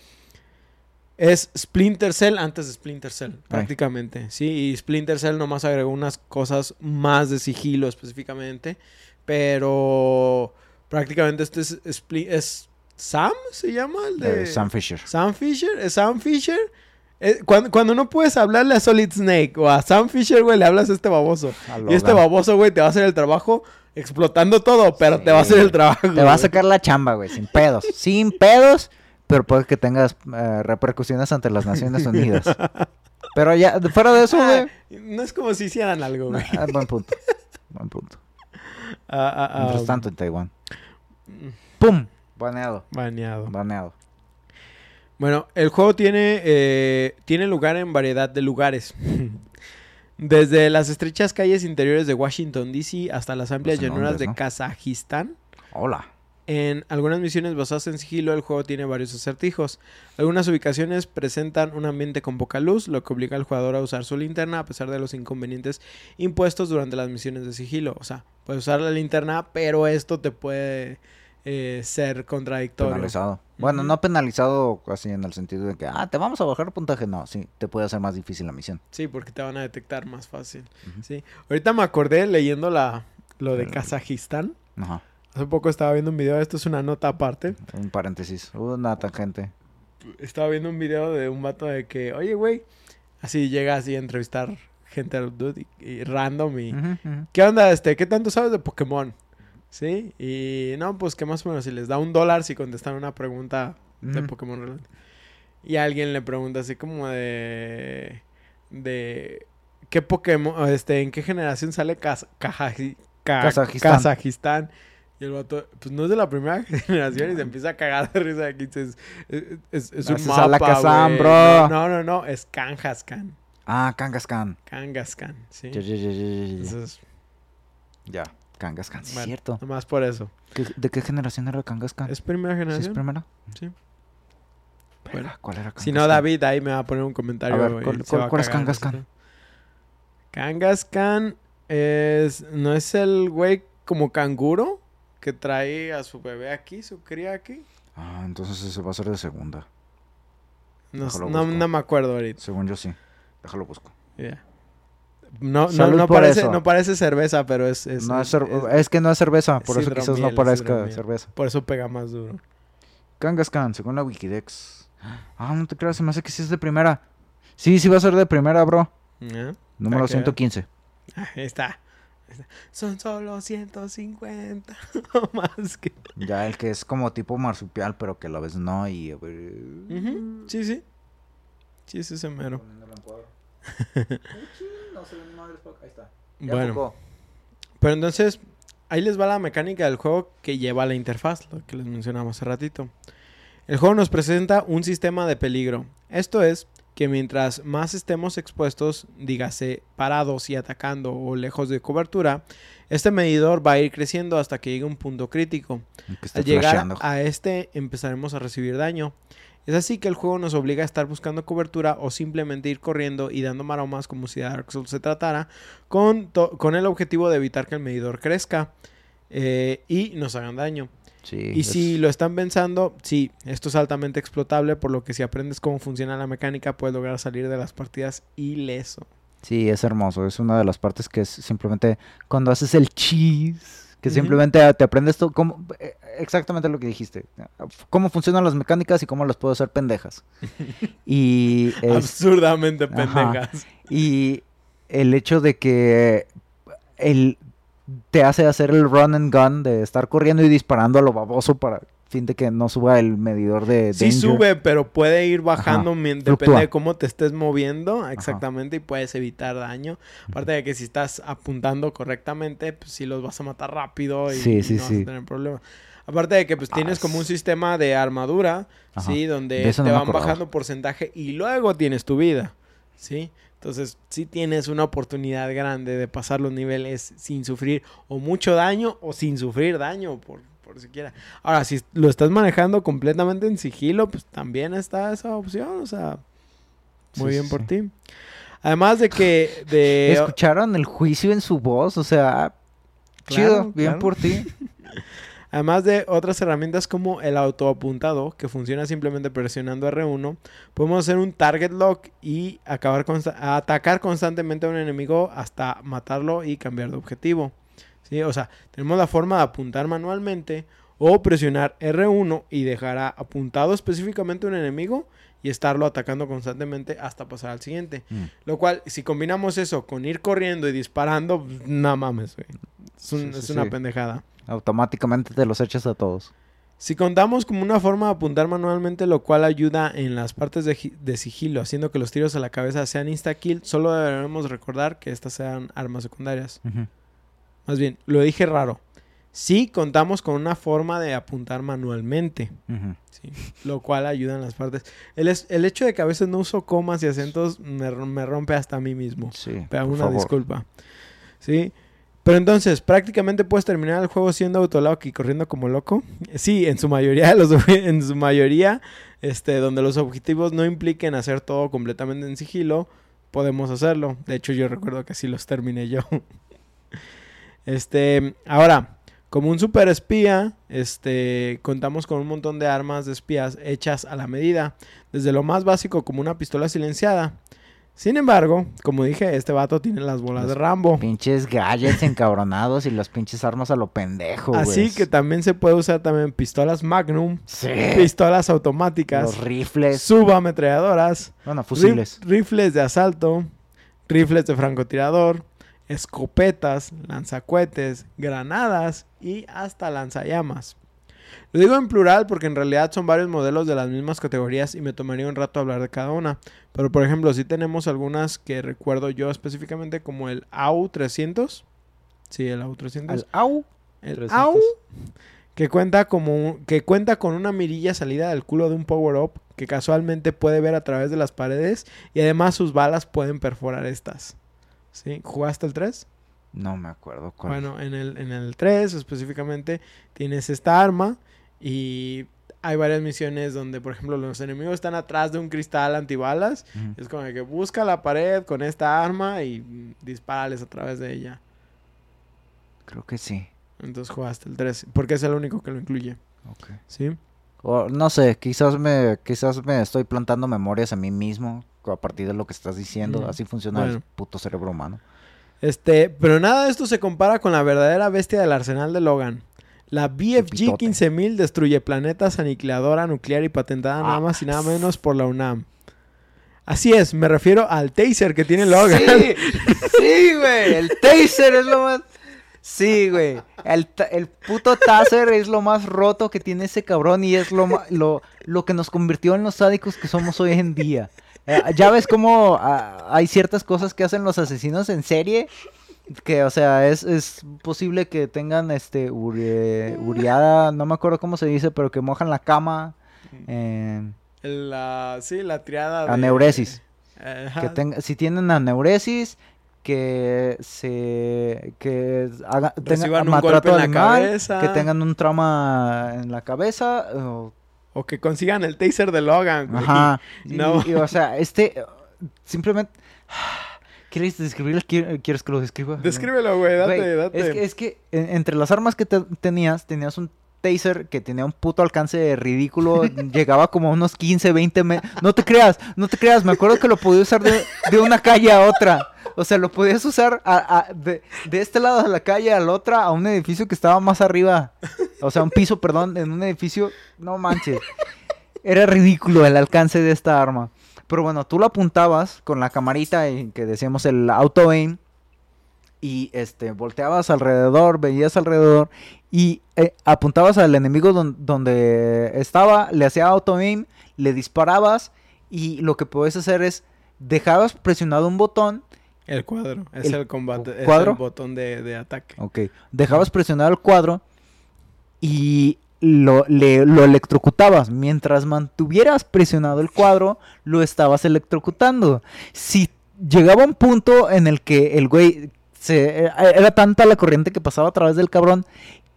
es Splinter Cell antes de Splinter Cell, prácticamente. Sí, y Splinter Cell nomás agregó unas cosas más de sigilo específicamente. Pero prácticamente este es, Spli- es Sam se llama el de... Eh, Sam Fisher. Sam Fisher, ¿es Sam Fisher? Eh, cuando, cuando no puedes hablarle a Solid Snake o a Sam Fisher, güey, le hablas a este baboso. Y este baboso, güey, te va a hacer el trabajo explotando todo, pero te va a hacer el trabajo. Te va a sacar la chamba, güey, sin pedos. sin pedos, pero puede que tengas eh, repercusiones ante las Naciones Unidas. Pero ya, fuera de eso, Ah, güey. no es como si hicieran algo, güey. ah, buen punto. Buen punto. Ah, Mientras tanto, en Taiwán. ¡Pum! Baneado. Baneado. Baneado. Bueno, el juego tiene, eh, tiene lugar en variedad de lugares. Desde las estrechas calles interiores de Washington, D.C. hasta las amplias Pues llanuras de ¿no? Kazajistán. Hola. En algunas misiones basadas en sigilo, el juego tiene varios acertijos. Algunas ubicaciones presentan un ambiente con poca luz, lo que obliga al jugador a usar su linterna a pesar de los inconvenientes impuestos durante las misiones de sigilo. O sea, puedes usar la linterna, pero esto te puede eh, ser contradictorio. Penalizado. Bueno, no penalizado así en el sentido de que, ah, te vamos a bajar puntaje. No, sí, te puede hacer más difícil la misión. Sí, porque te van a detectar más fácil. Sí. Ahorita me acordé leyendo la, lo de Kazajistán. Ajá. Hace poco estaba viendo un video, esto es una nota aparte. Un paréntesis. Una tangente. Estaba viendo un video de un vato de que, oye, güey, así llega así a entrevistar gente dude, y, y random y... ¿Qué onda, este? ¿Qué tanto sabes de Pokémon? ¿Sí? Y no, pues que más o menos si les da un dólar si contestan una pregunta de. Pokémon. Y alguien le pregunta así como de... De... ¿Qué Pokémon, este, en qué generación sale. Kazajistán? Y el vato, pues no es de la primera generación y se empieza a cagar de risa aquí. Es, es, es- es un Haces a la mapa, bro. No, no, no, es Kangaskhan. Ah, Kangaskhan. Kangaskhan, sí. Ya, ya. Entonces, Ya. Kangaskhan, sí, es cierto. nomás por eso. ¿Qué- ¿De qué generación era Kangaskhan? ¿Es primera ¿Sí es generación? primera? Sí. Bueno. ¿Cuál era Si no, Kangaskhan? David ahí me va a poner un comentario. A ver, ¿cuál- cuál- cuál es Kangaskhan? Kangaskhan es... ¿No es el güey como canguro? Que trae a su bebé aquí, su cría aquí. Ah, entonces ese va a ser de segunda. No, no, no me acuerdo ahorita. Según yo sí. Déjalo busco. No, no, no, parece, eso. no parece cerveza, pero es... es- no es, es- es que no es cerveza, por es eso quizás no parezca cerveza. Por eso pega más duro. Kangaskhan, según la Wikidex. Ah, no te creas, se me hace que sí es de primera. Sí, sí va a ser de primera, bro. Número Para que vean. 115. Ah, Ahí está. Son solo 150 o más que... Ya el que es como tipo marsupial, pero que a la vez no y... a ver, Ujú, Sí, sí. Sí, es ese mero. Bueno, pero entonces, ahí les va la mecánica del juego que lleva la interfaz, lo que les mencionamos hace ratito. El juego nos presenta un sistema de peligro. Esto es que mientras más estemos expuestos, dígase parados y atacando o lejos de cobertura, este medidor va a ir creciendo hasta que llegue a un punto crítico. Al llegar flasheando. a este empezaremos a recibir daño. Es así que el juego nos obliga a estar buscando cobertura o simplemente ir corriendo y dando maromas como si de Dark Souls se tratara, con, con el objetivo de evitar que el medidor crezca eh, y nos hagan daño. Sí, Y es- si lo están pensando, sí, esto es altamente explotable, por lo que si aprendes cómo funciona la mecánica puedes lograr salir de las partidas ileso. Sí, es hermoso. Es una de las partes que es simplemente cuando haces el cheese, que simplemente te aprendes todo, cómo, eh, exactamente lo que dijiste. Cómo funcionan las mecánicas y cómo las puedo hacer pendejas. y, es- Absurdamente Ajá. pendejas. y el hecho de que el, te hace hacer el run and gun de estar corriendo y disparando a lo baboso para fin de que no suba el medidor de Sí danger. sube, pero puede ir bajando, depende de cómo te estés moviendo exactamente y puedes evitar daño. Aparte de que si estás apuntando correctamente, pues sí los vas a matar rápido y, Sí, y sí, no vas a tener problemas. Aparte de que pues tienes Ah, como un sistema de armadura, Ajá. ¿sí? De Donde te no van bajando porcentaje y luego tienes tu vida, ¿sí? Entonces sí tienes una oportunidad grande de pasar los niveles sin sufrir o mucho daño o sin sufrir daño, por, por siquiera. Ahora, si lo estás manejando completamente en sigilo, pues también está esa opción, o sea, muy Sí, bien sí, por ti. Además de que de ¿Escucharon el juicio en su voz? O sea, chido, bien claro. por ti. Además de otras herramientas como el autoapuntado, que funciona simplemente presionando R1, podemos hacer un target lock y acabar consta- atacar constantemente a un enemigo hasta matarlo y cambiar de objetivo. ¿Sí? O sea, tenemos la forma de apuntar manualmente o presionar R1 y dejará apuntado específicamente a un enemigo y estarlo atacando constantemente hasta pasar al siguiente. Mm. Lo cual, si combinamos eso con ir corriendo y disparando, pues, no mames, güey. Es, un- Sí, sí, es una sí. pendejada. Automáticamente te los echas a todos. Si contamos como una forma de apuntar manualmente, lo cual ayuda en las partes de, gi- de sigilo, haciendo que los tiros a la cabeza sean insta-kill, solo debemos recordar que estas sean armas secundarias. Más bien, lo dije raro. Sí contamos con una forma de apuntar manualmente, lo cual ayuda en las partes. El, es- el hecho de que a veces no uso comas y acentos me, me rompe hasta a mí mismo. Sí, Pero una favor. disculpa. ¿Sí? Pero entonces, prácticamente puedes terminar el juego siendo autolock y corriendo como loco. Sí, en su mayoría, los, en su mayoría, este, donde los objetivos no impliquen hacer todo completamente en sigilo, podemos hacerlo. De hecho, yo recuerdo que sí los terminé yo. Este, ahora, como un super espía, este, contamos con un montón de armas de espías hechas a la medida, desde lo más básico como una pistola silenciada. Sin embargo, como dije, este vato tiene las bolas de Los Rambo. Pinches gadgets encabronados y las pinches armas a lo pendejo, güey. Así que también se puede usar también pistolas Magnum, Sí. pistolas automáticas, Los rifles. subametralladoras, Bueno, rif- fusiles. rifles de asalto, rifles de francotirador, escopetas, lanzacuetes, granadas y hasta lanzallamas. Lo digo en plural porque en realidad son varios modelos de las mismas categorías y me tomaría un rato hablar de cada una. Pero por ejemplo, sí tenemos algunas que recuerdo yo específicamente como el AU300. Sí, el AU300. Al au. El 300. AU, que cuenta como un- que cuenta con una mirilla salida del culo de un power up que casualmente puede ver a través de las paredes y además sus balas pueden perforar estas. ¿Sí? ¿Jugaste el 3? No me acuerdo cuál. Bueno, en el, en el 3 específicamente tienes esta arma y hay varias misiones donde, por ejemplo, los enemigos están atrás de un cristal antibalas. Es como de que busca la pared con esta arma y dispárales a través de ella. Creo que sí. Entonces jugaste el 3, porque es el único que lo incluye. Ok. ¿Sí? O, no sé, quizás me, quizás me estoy plantando memorias a mí mismo a partir de lo que estás diciendo. Así funciona el puto cerebro humano. Este, pero nada de esto se compara con la verdadera bestia del arsenal de Logan. La BFG pitote. 15000 destruye planetas, aniquiladora nuclear y patentada nada Ah. más y nada menos por la UNAM. Así es, me refiero al taser que tiene Logan. Sí, sí, güey. El taser es lo más. Sí, güey. El, el puto taser es lo más roto que tiene ese cabrón y es lo, lo, lo que nos convirtió en los sádicos que somos hoy en día. Eh, ya ves cómo ah, hay ciertas cosas que hacen los asesinos en serie que, o sea, es, es posible que tengan este uri- uriada, no me acuerdo cómo se dice, pero que mojan la cama. eh, La, sí, la triada de... Aneuresis. Ajá. que tenga, si tienen aneuresis, que se que haga, tengan un maltrato golpe en la animal, cabeza. que tengan un trauma en la cabeza, o- O que consigan el taser de Logan. güey. ajá, No. y, o sea, este simplemente ¿Quieres describirlo? ¿Quier- ¿Quieres que lo describa? Descríbelo, güey, date, Güey, date. Es que, es que en- entre las armas que te- tenías, tenías un taser que tenía un puto alcance ridículo, llegaba como a unos 15, 20 metros. No te creas, no te creas, me acuerdo que lo podía usar de, de una calle a otra. O sea, lo podías usar a- a- de, de este lado de la calle a la otra a un edificio que estaba más arriba. O sea, un piso, perdón, en un edificio, no manches. Era ridículo el alcance de esta arma. Pero bueno, tú lo apuntabas con la camarita y que decíamos el auto aim y este volteabas alrededor, veías alrededor y eh, apuntabas al enemigo don- donde estaba, le hacía auto aim, le disparabas y lo que puedes hacer es dejabas presionado un botón, El cuadro, es El el, combate, cuadro. es el botón de, de ataque. ok, dejabas presionado el cuadro y lo, le- lo electrocutabas. Mientras mantuvieras presionado el cuadro, lo estabas electrocutando. Si llegaba un punto en el que el güey se, eh, era tanta la corriente que pasaba a través del cabrón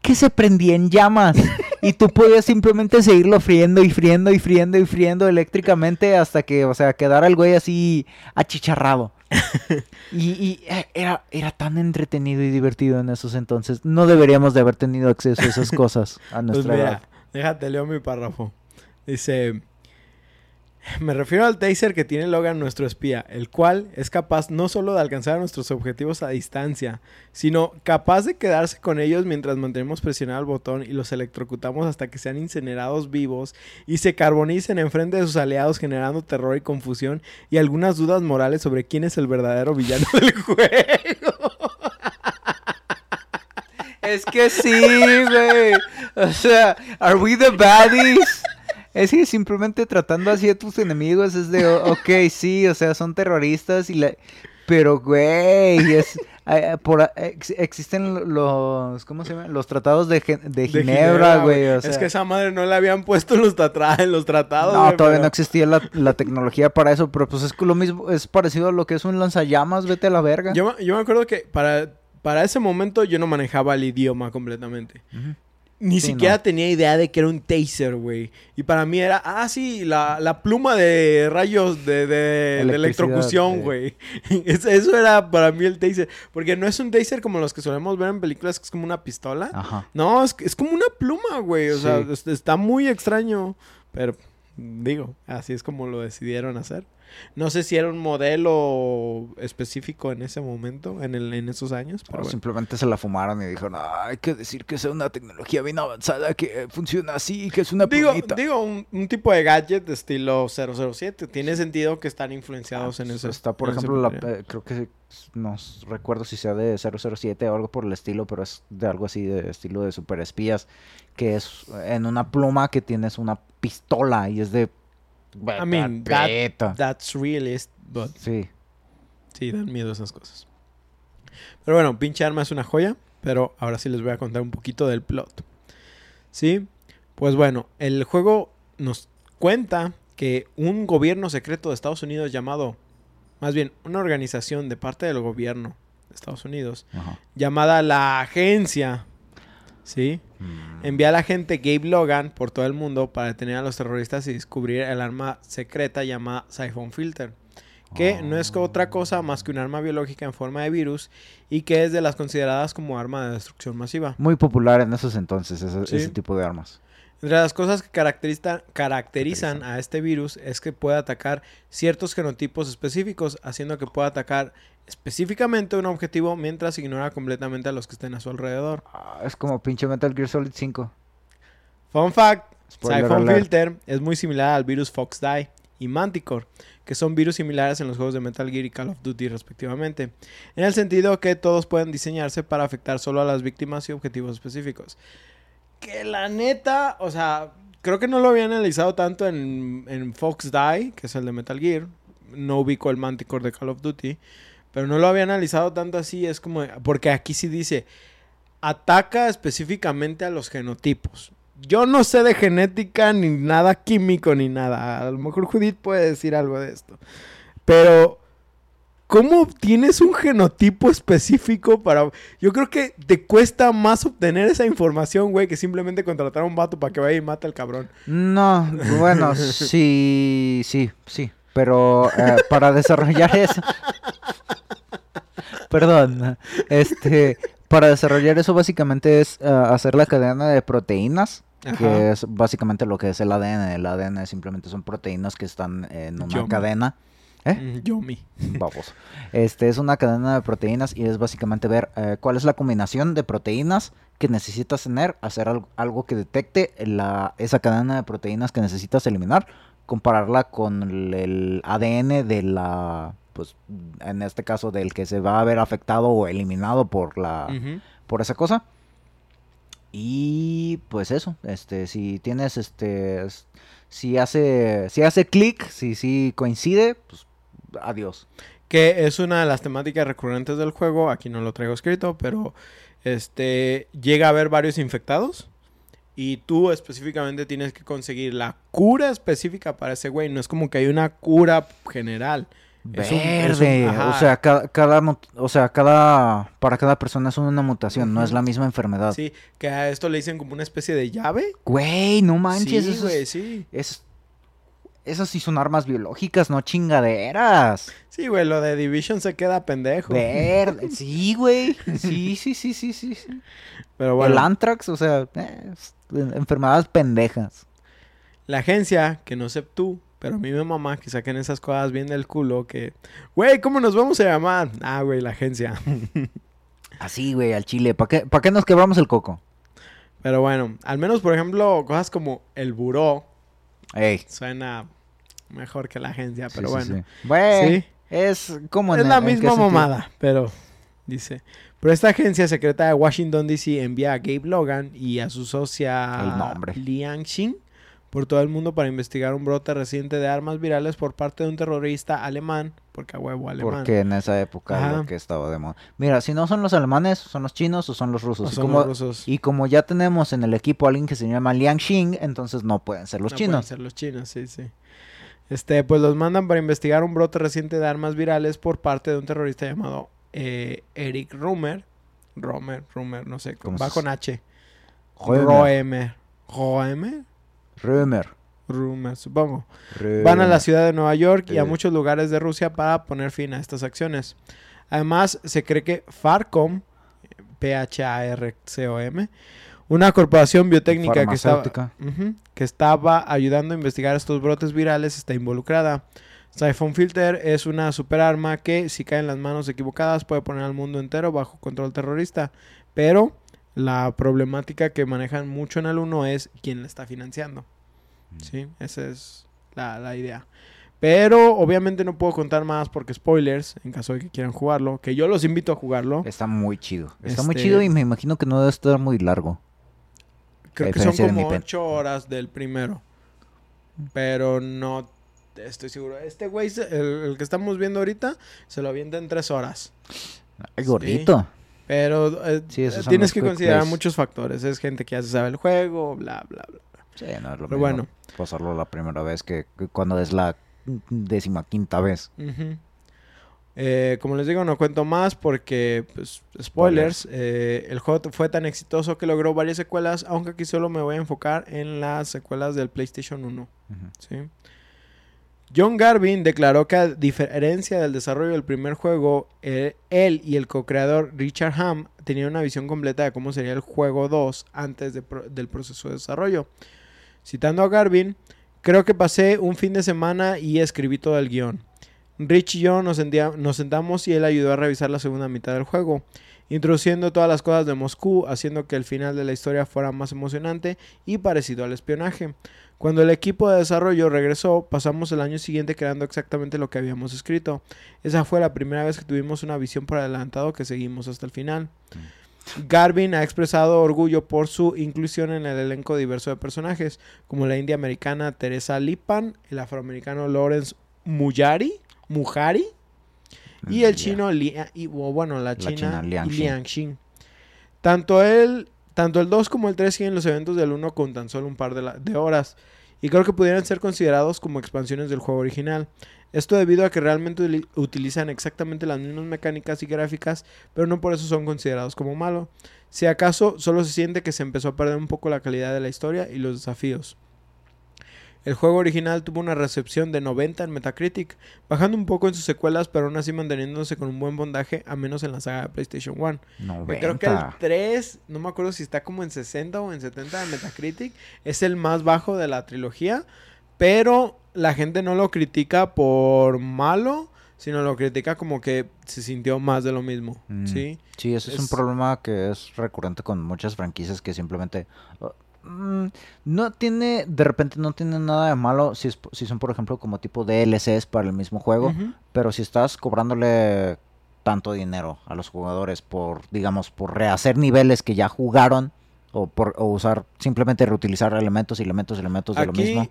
que se prendía en llamas y tú podías simplemente seguirlo friendo y friendo y friendo y friendo eléctricamente hasta que, o sea, quedara el güey así achicharrado. Y, y, eh, era, era tan entretenido y divertido en esos entonces. No deberíamos de haber tenido acceso a esas cosas a Pues nuestra mira, edad. déjate leo mi párrafo. Dice, Me refiero al taser que tiene Logan, nuestro espía, el cual es capaz no solo de alcanzar nuestros objetivos a distancia, sino capaz de quedarse con ellos mientras mantenemos presionado el botón y los electrocutamos hasta que sean incinerados vivos y se carbonicen enfrente de sus aliados generando terror y confusión y algunas dudas morales sobre quién es el verdadero villano del juego. Es que sí, güey. O sea, ¿are we the baddies? Es que simplemente tratando así a tus enemigos es de, ok, sí, o sea, son terroristas y la... Pero, güey, es... por, existen los, ¿cómo se llama? Los tratados de, Gen- de De Ginebra, güey. O sea, es que esa madre no la habían puesto en los, tatra- en los tratados. no, güey, todavía pero- no existía la, la tecnología para eso, pero pues es lo mismo, es parecido a lo que es un lanzallamas, vete a la verga. Yo, me- yo me acuerdo que para, para ese momento yo no manejaba el idioma completamente. Ujú. Ni Sí, siquiera no. tenía idea de que era un taser, güey. Y para mí era, ah, sí, la, la pluma de rayos de, de- electrocución, güey. Es- Eso era para mí el taser. Porque no es un taser como los que solemos ver en películas, que es como una pistola. Ajá. No, es, es como una pluma, güey. O sea, es- está muy extraño. Pero, digo, así es como lo decidieron hacer. No sé si era un modelo específico en ese momento, en, el, en esos años. Pero bueno. simplemente se la fumaron y dijeron, "Ah, hay que decir que es una tecnología bien avanzada, que funciona así, que es una Digo, plumita". digo un, un tipo de gadget de estilo 007. Tiene sentido que están influenciados en Ah, eso. Está, por ejemplo, la, eh, creo que no recuerdo si sea de 007 o algo por el estilo, pero es de algo así de estilo de superespías, que es en una pluma que tienes una pistola y es de... I mean, that- Beta. That's realist, but Sí. sí, dan miedo esas cosas. Pero bueno, pinche arma es una joya. Pero ahora sí les voy a contar un poquito del plot. ¿Sí? Pues bueno, el juego nos cuenta que un gobierno secreto de Estados Unidos llamado, más bien, una organización de parte del gobierno de Estados Unidos, Ajá. llamada la agencia, ¿sí? Mm. Envía al agente Gabe Logan por todo el mundo para detener a los terroristas y descubrir el arma secreta llamada Siphon Filter, que no es otra cosa más que un arma biológica en forma de virus y que es de las consideradas como arma de destrucción masiva. Muy popular en esos entonces, ese, Sí. ese tipo de armas. Entre las cosas que caracteriza- caracterizan a este virus es que puede atacar ciertos genotipos específicos, haciendo que pueda atacar específicamente un objetivo mientras ignora completamente a los que estén a su alrededor. Ah, es como pinche Metal Gear Solid 5. Fun fact, Spoiler Siphon alert. Filter es muy similar al virus Foxdie y Manticore, que son virus similares en los juegos de Metal Gear y Call of Duty respectivamente, en el sentido que todos pueden diseñarse para afectar solo a las víctimas y objetivos específicos. Que la neta, o sea, creo que no lo había analizado tanto en, en Foxdie, que es el de Metal Gear, no ubico el Manticore de Call of Duty, pero no lo había analizado tanto así, es como, porque aquí sí dice, ataca específicamente a los genotipos. Yo no sé de genética ni nada químico ni nada. A lo mejor Judith puede decir algo de esto. Pero, ¿cómo obtienes un genotipo específico para...? Yo creo que te cuesta más obtener esa información, güey, que simplemente contratar a un vato para que vaya y mate al cabrón. No, bueno, sí, sí, sí. Pero eh, para desarrollar eso. Perdón. Este. Para desarrollar eso, básicamente es eh, hacer la cadena de proteínas. Ajá. Que es básicamente lo que es el ADN. El ADN simplemente son proteínas que están en una cadena. ¿Eh? Mm, Yomi. Vamos. Este es una cadena de proteínas y es básicamente ver eh, cuál es la combinación de proteínas que necesitas tener, hacer algo, algo que detecte la, esa cadena de proteínas que necesitas eliminar, compararla con el, el ADN de la, pues en este caso del que se va a ver afectado o eliminado por la, por esa cosa. Y pues eso, este, si tienes este, si hace, si hace clic, si si coincide, pues adiós. Que es una de las temáticas recurrentes del juego. Aquí no lo traigo escrito, pero este llega a haber varios infectados. Y tú específicamente tienes que conseguir la cura específica para ese güey. No es como que hay una cura general. Es un- es un- Verde, o sea, cada, cada, o sea, cada, para cada persona es una mutación, no es la misma enfermedad. Sí, que a esto le dicen como una especie de llave. Güey, no manches, sí, eso güey, es- sí. es- esas sí son armas biológicas, no chingaderas. Sí, güey, lo de Division se queda pendejo. Verde, sí, güey, sí, sí, sí, sí, sí. Pero bueno, El antrax, o sea, eh, es- en- enfermedades pendejas. la agencia, que no sé tú, Pero a mí me mamá que saquen esas cosas bien del culo que... Güey, ¿cómo nos vamos a llamar? Ah, güey, la agencia. Así, güey, al chile. ¿Para qué, ¿Para qué nos quebramos el coco? Pero bueno, al menos, por ejemplo, cosas como el buró Ey. suena mejor que la agencia, pero sí, bueno. sí. Sí. es como... en Es la misma mamada, pero dice. Pero esta agencia secreta de Washington DC envía a Gabe Logan y a su socia. Liang Xin por todo el mundo para investigar un brote reciente de armas virales por parte de un terrorista alemán, porque a huevo alemán. Porque en esa época Ajá. lo que estaba de moda. Mira, si no son los alemanes, son los chinos o son los rusos. O y, son como, los rusos. y como ya tenemos en el equipo a alguien que se llama Liang Xing, entonces no pueden ser los No pueden chinos. ser los chinos, sí, sí. Este, pues los mandan para investigar un brote reciente de armas virales por parte de un terrorista llamado eh, Eric Rummer. Romer, Rummer, no sé, ¿Cómo va se- con H. Roemer. Roemer. Römer. Rumor, supongo. Van a la ciudad de Nueva York y a Eh. muchos lugares de Rusia para poner fin a estas acciones. Además, se cree que Farcom, P-H-A-R-C-O-M, una corporación biotécnica que estaba, que estaba ayudando a investigar estos brotes virales, está involucrada. Siphon Filter es una superarma que, si cae en las manos equivocadas, puede poner al mundo entero bajo control terrorista. Pero la problemática que manejan mucho en el 1 es quién la está financiando. Sí, esa es la, la idea. Pero obviamente no puedo contar más porque spoilers, en caso de que quieran jugarlo, que yo los invito a jugarlo. Está muy chido. Está muy Este- chido y me imagino que no debe estar muy largo. Creo que son como. 8 horas del primero. Pero no estoy seguro. Este güey, el, el que estamos viendo ahorita, se lo avienta en 3 horas. Sí. gordito. Pero eh, Sí, tienes que considerar plays. muchos factores. Es gente que ya se sabe el juego, bla, bla, bla. Sí, no es lo Pero mismo bueno. pasarlo la primera vez que, que cuando es la décima quinta vez. Ujú. Eh, como les digo, no cuento más porque, pues, spoilers. eh, el juego fue tan exitoso que logró varias secuelas, aunque aquí solo me voy a enfocar en las secuelas del PlayStation 1. Ujú. ¿sí? John Garvin declaró que a diferencia del desarrollo del primer juego, eh, él y el co-creador Richard Ham tenían una visión completa de cómo sería el juego 2 antes de pro- del proceso de desarrollo. Citando a Garvin, creo que pasé un fin de semana y escribí todo el guion. Rich y yo nos, sentía- nos sentamos y él ayudó a revisar la segunda mitad del juego, introduciendo todas las cosas de Moscú, haciendo que el final de la historia fuera más emocionante y parecido al espionaje. Cuando el equipo de desarrollo regresó, pasamos el año siguiente creando exactamente lo que habíamos escrito. Esa fue la primera vez que tuvimos una visión por adelantado que seguimos hasta el final. Garvin ha expresado orgullo por su inclusión en el elenco diverso de personajes, como la india americana Teresa Lipan, el afroamericano Lawrence Mujari, Mujari y el chino, Lia- y, o bueno, la china, china Liang Xin. Tanto él, tanto el 2 como el 3 siguen los eventos del 1 con tan solo un par de, la- de horas. Y creo que pudieran ser considerados como expansiones del juego original. Esto debido a que realmente utilizan exactamente las mismas mecánicas y gráficas, pero no por eso son considerados como malo. Si acaso, solo se siente que se empezó a perder un poco la calidad de la historia y los desafíos. El juego original tuvo una recepción de 90 en Metacritic, bajando un poco en sus secuelas, pero aún así manteniéndose con un buen puntaje, a menos en la saga de PlayStation 1. Que Creo que el 90. 3, no me acuerdo si está como en 60 o en 70 de Metacritic, es el más bajo de la trilogía, pero la gente no lo critica por malo, sino lo critica como que se sintió más de lo mismo, Mm. ¿sí? Sí, ese es, un problema que es recurrente con muchas franquicias que simplemente mm, no tiene, de repente no tiene nada de malo si, es- si son por ejemplo como tipo DLCs para el mismo juego, pero si estás cobrándole tanto dinero a los jugadores por, digamos, por rehacer niveles que ya jugaron o por o usar simplemente reutilizar elementos y elementos y elementos de lo mismo.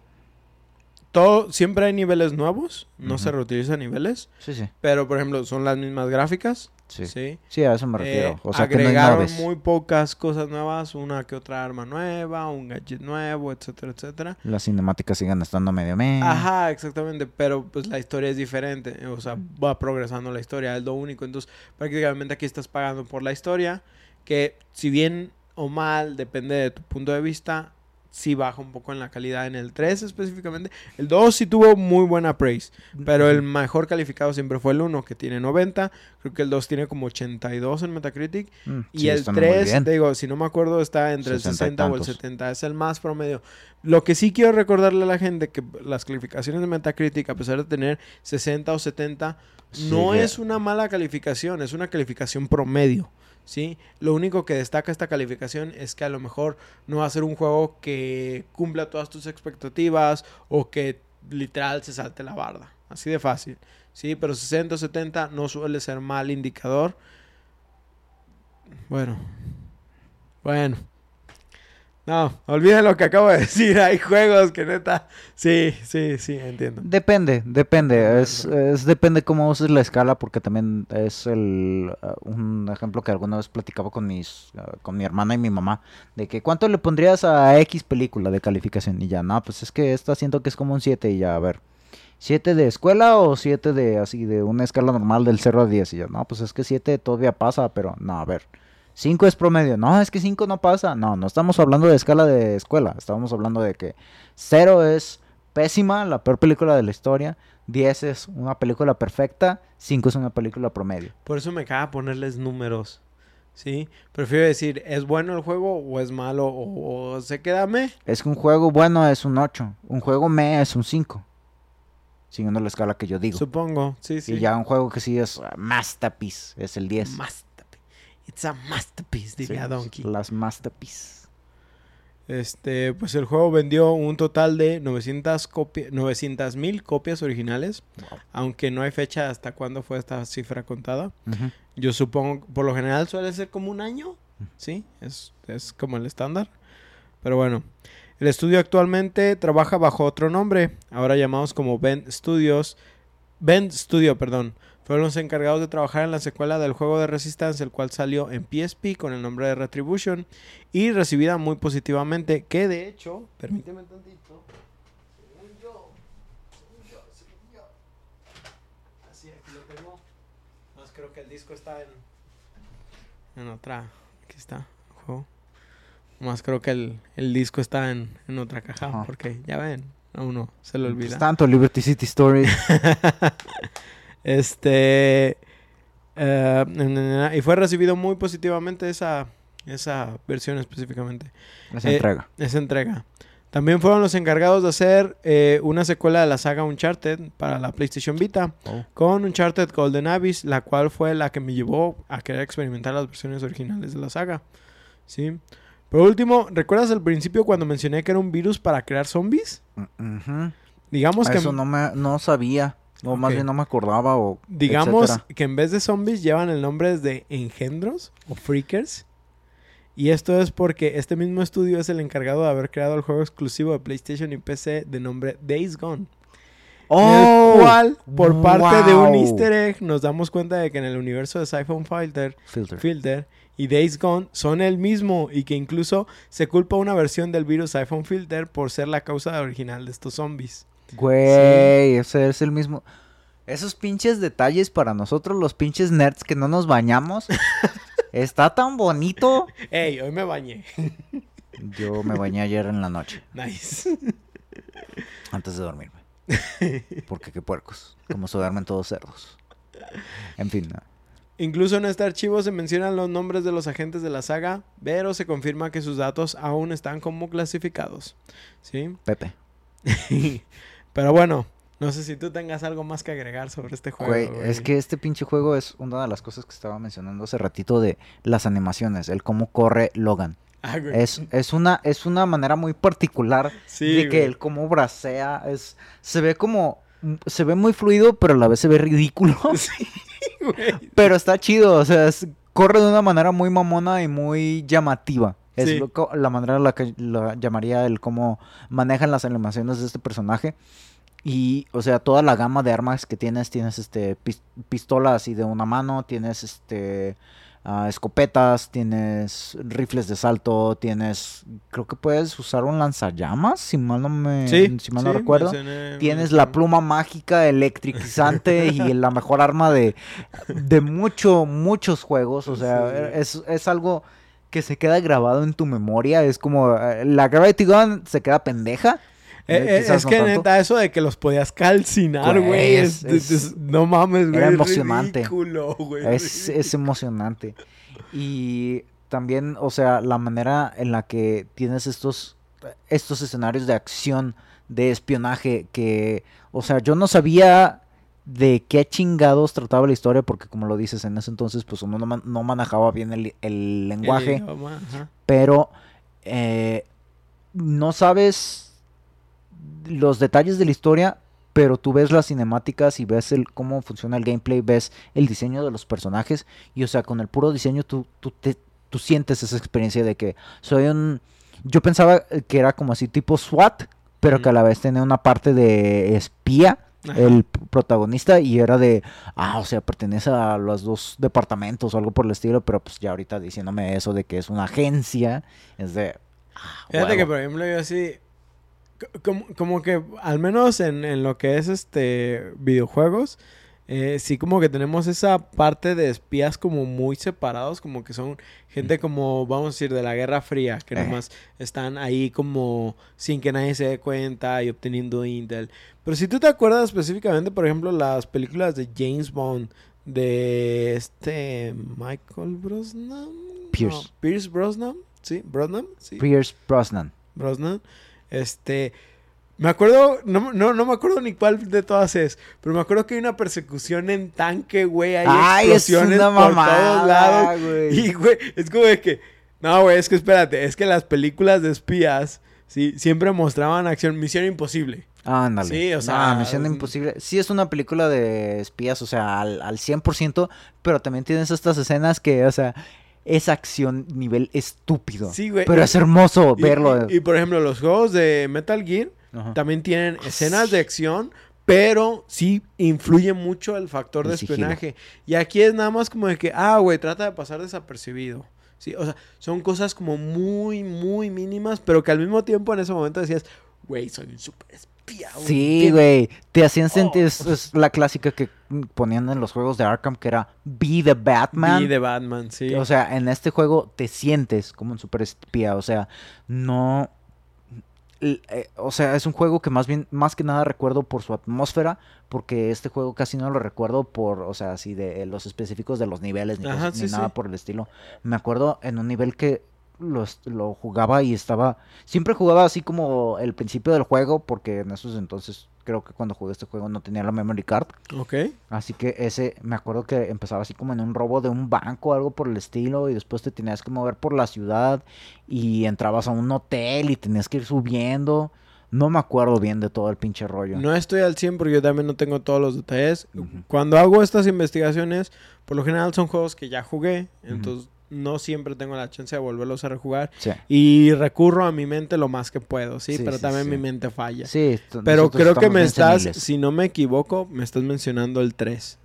todo, siempre hay niveles nuevos, no se reutilizan niveles, Sí, sí, pero por ejemplo son las mismas gráficas, sí. ¿sí? Sí, a eso me Eh, refiero. o sea, que no agregaron muy pocas cosas nuevas, una que otra arma nueva, un gadget nuevo, etcétera, etcétera. Las cinemáticas siguen estando medio meh. Ajá, exactamente, pero pues la historia es diferente, o sea, va progresando la historia, es lo único, entonces prácticamente aquí estás pagando por la historia, que si bien o mal, depende de tu punto de vista, sí baja un poco en la calidad en el 3 específicamente. El 2 sí tuvo muy buena praise, pero el mejor calificado siempre fue el 1 que tiene 90, creo que el 2 tiene como 82 en Metacritic Mm, y sí, el está muy 3, bien. te digo, si no me acuerdo está entre el 60 y 60 o el tantos. 70, es el más promedio. Lo que sí quiero recordarle a la gente que las calificaciones de Metacritic a pesar de tener 60 o 70 no es una mala calificación, es una calificación promedio. ¿sí? Lo único que destaca esta calificación es que a lo mejor no va a ser un juego que cumpla todas tus expectativas o que literal se salte la barda. Así de fácil. ¿sí? Pero 60 o 70 no suele ser mal indicador. Bueno. Bueno. No, olviden lo que acabo de decir. Hay juegos que neta. Sí, sí, sí, entiendo. Depende, depende. Es, es depende cómo uses la escala, porque también es el uh, un ejemplo que alguna vez platicaba con mis uh, con mi hermana y mi mamá de que cuánto le pondrías a X película de calificación y ya, no, pues es que esta siento que es como un 7 y ya, a ver. ¿7 de escuela o 7 de así de una escala normal del 0 a 10? Y yo, no, pues es que 7 todavía pasa, pero no, a ver. 5 es promedio. No, es que 5 no pasa. No, no estamos hablando de escala de escuela. Estamos hablando de que 0 es pésima, la peor película de la historia. 10 es una película perfecta. 5 es una película promedio. Por eso me caga ponerles números. ¿Sí? Prefiero decir, ¿es bueno el juego o es malo o, o se queda me? Es que un juego bueno es un 8. Un juego me es un 5. Siguiendo la escala que yo digo. Supongo, sí, sí. Y ya un juego que sí es uh, masterpiece es el 10. Masterpiece. It's a masterpiece, diría Sí, Donkey. Las masterpiece. Este, pues el juego vendió un total de 900 copias, 900 mil copias originales, Wow. aunque no hay fecha hasta cuándo fue esta cifra contada. Yo supongo, por lo general suele ser como un año, ¿sí? Es, es como el estándar. Pero bueno, el estudio actualmente trabaja bajo otro nombre, ahora llamados como Bend Studios. Bend Studio, perdón. Fueron los encargados de trabajar en la secuela del juego de Resistance, el cual salió en PSP con el nombre de Retribution y recibida muy positivamente, que de hecho, permíteme tantito, según yo, según yo, según yo, así aquí lo tengo, más creo que el disco está en, en otra, aquí está, el juego, más creo que el, el disco está en, en otra caja, Ajá. porque ya ven, a uno se le Pues olvida. tanto Liberty City Stories. este. eh, y fue recibido muy positivamente esa, esa versión específicamente, Esa Eh, entrega. esa entrega. También fueron los encargados de hacer eh, una secuela de la saga Uncharted para la PlayStation Vita Oh. con Uncharted Golden Abyss, la cual fue la que me llevó a querer experimentar las versiones originales de la saga. ¿Sí? Por último, ¿recuerdas al principio cuando mencioné que era un virus para crear zombies? Mm. Digamos que Eso no me no sabía. O más bien no me acordaba. O Digamos etcétera. que en vez de zombies llevan el nombre de engendros o freakers. Y esto es porque este mismo estudio es el encargado de haber creado el juego exclusivo de PlayStation y PC de nombre Days Gone. ¡Oh! el cual, por parte de un easter egg, nos damos cuenta de que en el universo de Siphon Filter, Filter. Filter y Days Gone son el mismo y que incluso se culpa una versión del virus Siphon Filter por ser la causa original de estos zombies. Güey, ese es el mismo. Esos pinches detalles para nosotros, los pinches nerds que no nos bañamos. está tan bonito. ¡Ey! Hoy me bañé. Yo me bañé ayer en la noche, Nice. antes de dormirme. Porque qué puercos. Como se duermen todos cerdos. En fin, no. Incluso en este archivo se mencionan los nombres de los agentes de la saga, pero se confirma que sus datos aún están como clasificados. ¿Sí? Pepe. pero bueno, no sé si tú tengas algo más que agregar sobre este juego. Güey, güey. es que este pinche juego es una de las cosas que estaba mencionando hace ratito de las animaciones, el cómo corre Logan. Ah, güey. Es, es, una, es una manera muy particular Sí, de que el cómo bracea es se ve como se ve muy fluido pero a la vez se ve ridículo Sí, güey. pero está chido o sea es- corre de una manera muy mamona y muy llamativa es Sí. lo la manera en la que la llamaría el cómo manejan las animaciones de este personaje y o sea toda la gama de armas que tienes tienes este pis- pistola así de una mano tienes este ah, escopetas, tienes rifles de salto, tienes creo que puedes usar un lanzallamas, si mal no me Sí, si mal no recuerdo. mencioné- Tienes la pluma mágica electrizante y la mejor arma de, de mucho, muchos juegos. O sea, Sí. es, es algo que se queda grabado en tu memoria. Es como eh, la Gravity Gun se queda pendeja. Eh, eh, es no que tanto. neta, eso de que los podías calcinar, Güey, güey. es- es- es- es- no mames, güey. era emocionante. ridículo, es emocionante. Y también, o sea, la manera en la que tienes estos, estos escenarios de acción, de espionaje, que, o sea, yo no sabía de qué chingados trataba la historia, porque como lo dices, en ese entonces, pues uno no, man- no manejaba bien el, el El lenguaje, idioma, pero eh, no sabes los detalles de la historia, pero tú ves las cinemáticas y ves el cómo funciona el gameplay, ves el diseño de los personajes y o sea, con el puro diseño tú, tú, te, tú sientes esa experiencia de que soy un... Yo pensaba que era como así tipo SWAT, pero que a la vez tenía una parte de espía, Ajá. el protagonista, y era de, ah, o sea, pertenece a los dos departamentos o algo por el estilo, pero pues ya ahorita diciéndome eso de que es una agencia, es de... ah, Fíjate que, por ejemplo, yo así. co- Como, como que, al menos en, en lo que es este videojuegos, eh, sí como que tenemos esa parte de espías como muy separados, como que son gente como, vamos a decir, de la Guerra Fría, que Eh. nomás están ahí como sin que nadie se dé cuenta y obteniendo intel. Pero si tú te acuerdas específicamente, por ejemplo, las películas de James Bond, de este Michael Brosnan. Pierce. No, Pierce Brosnan, sí, Brosnan, sí. Pierce Brosnan. Brosnan. Este. Me acuerdo, no, no, no me acuerdo ni cuál de todas es, pero me acuerdo que hay una persecución en tanque, güey. Hay Ay, es explosiones una por mamada, todos lados. güey. Y, güey, es como de que. No, güey, es que espérate, es que las películas de espías, sí, siempre mostraban acción, misión imposible. Ándale. Sí, o Ah, sea, Misión mm. Imposible. Sí, es una película de espías, o sea, al, al 100%, pero también tienes estas escenas que, o sea, es acción nivel estúpido. Sí, güey. Pero es hermoso y- verlo. Y, y, por ejemplo, los juegos de Metal Gear Ajá. también tienen escenas de acción, pero sí influye mucho el factor El de sigilo. espionaje. Y aquí es nada más como de que, ah, güey, trata de pasar desapercibido. Sí, o sea, son cosas como muy, muy mínimas, pero que al mismo tiempo en ese momento decías, güey, soy un super espía. Sí, güey. Te hacían sentir, Oh. es, es la clásica que ponían en los juegos de Arkham, que era Be the Batman. Y de Batman, sí. O sea, en este juego te sientes como un super espía. O sea, no. Eh, O sea, es un juego que más bien, más que nada recuerdo por su atmósfera, porque este juego casi no lo recuerdo por, o sea, así de los específicos de los niveles ni, Ajá, cosas- ni sí, nada por el estilo. Me acuerdo en un nivel que lo, lo jugaba y estaba, siempre jugaba así como el principio del juego, porque en esos entonces creo que cuando jugué este juego no tenía la memory card. ok. Así que ese, me acuerdo que empezaba así como en un robo de un banco, algo por el estilo, y después te tenías que mover por la ciudad y entrabas a un hotel y tenías que ir subiendo. No me acuerdo bien de todo el pinche rollo. No estoy al 100 porque yo también no tengo todos los detalles. Cuando hago estas investigaciones, por lo general son juegos que ya jugué, entonces no siempre tengo la chance de volverlos a rejugar. Sí, Y recurro a mi mente lo más que puedo, ¿sí? Sí, Pero sí, también mi mente falla. sí. Pero creo que me estás, si no me equivoco, me estás mencionando el 3.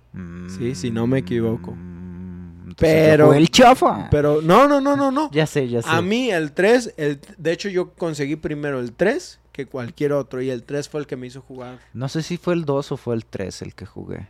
sí, si no me equivoco. Mm, Pero- el chafa. Pero no, no, no, no, no. Ya sé, ya sé. A mí el 3, el, de hecho yo conseguí primero el 3 que cualquier otro y el 3 fue el que me hizo jugar. No sé si fue el 2 o fue el 3 el que jugué.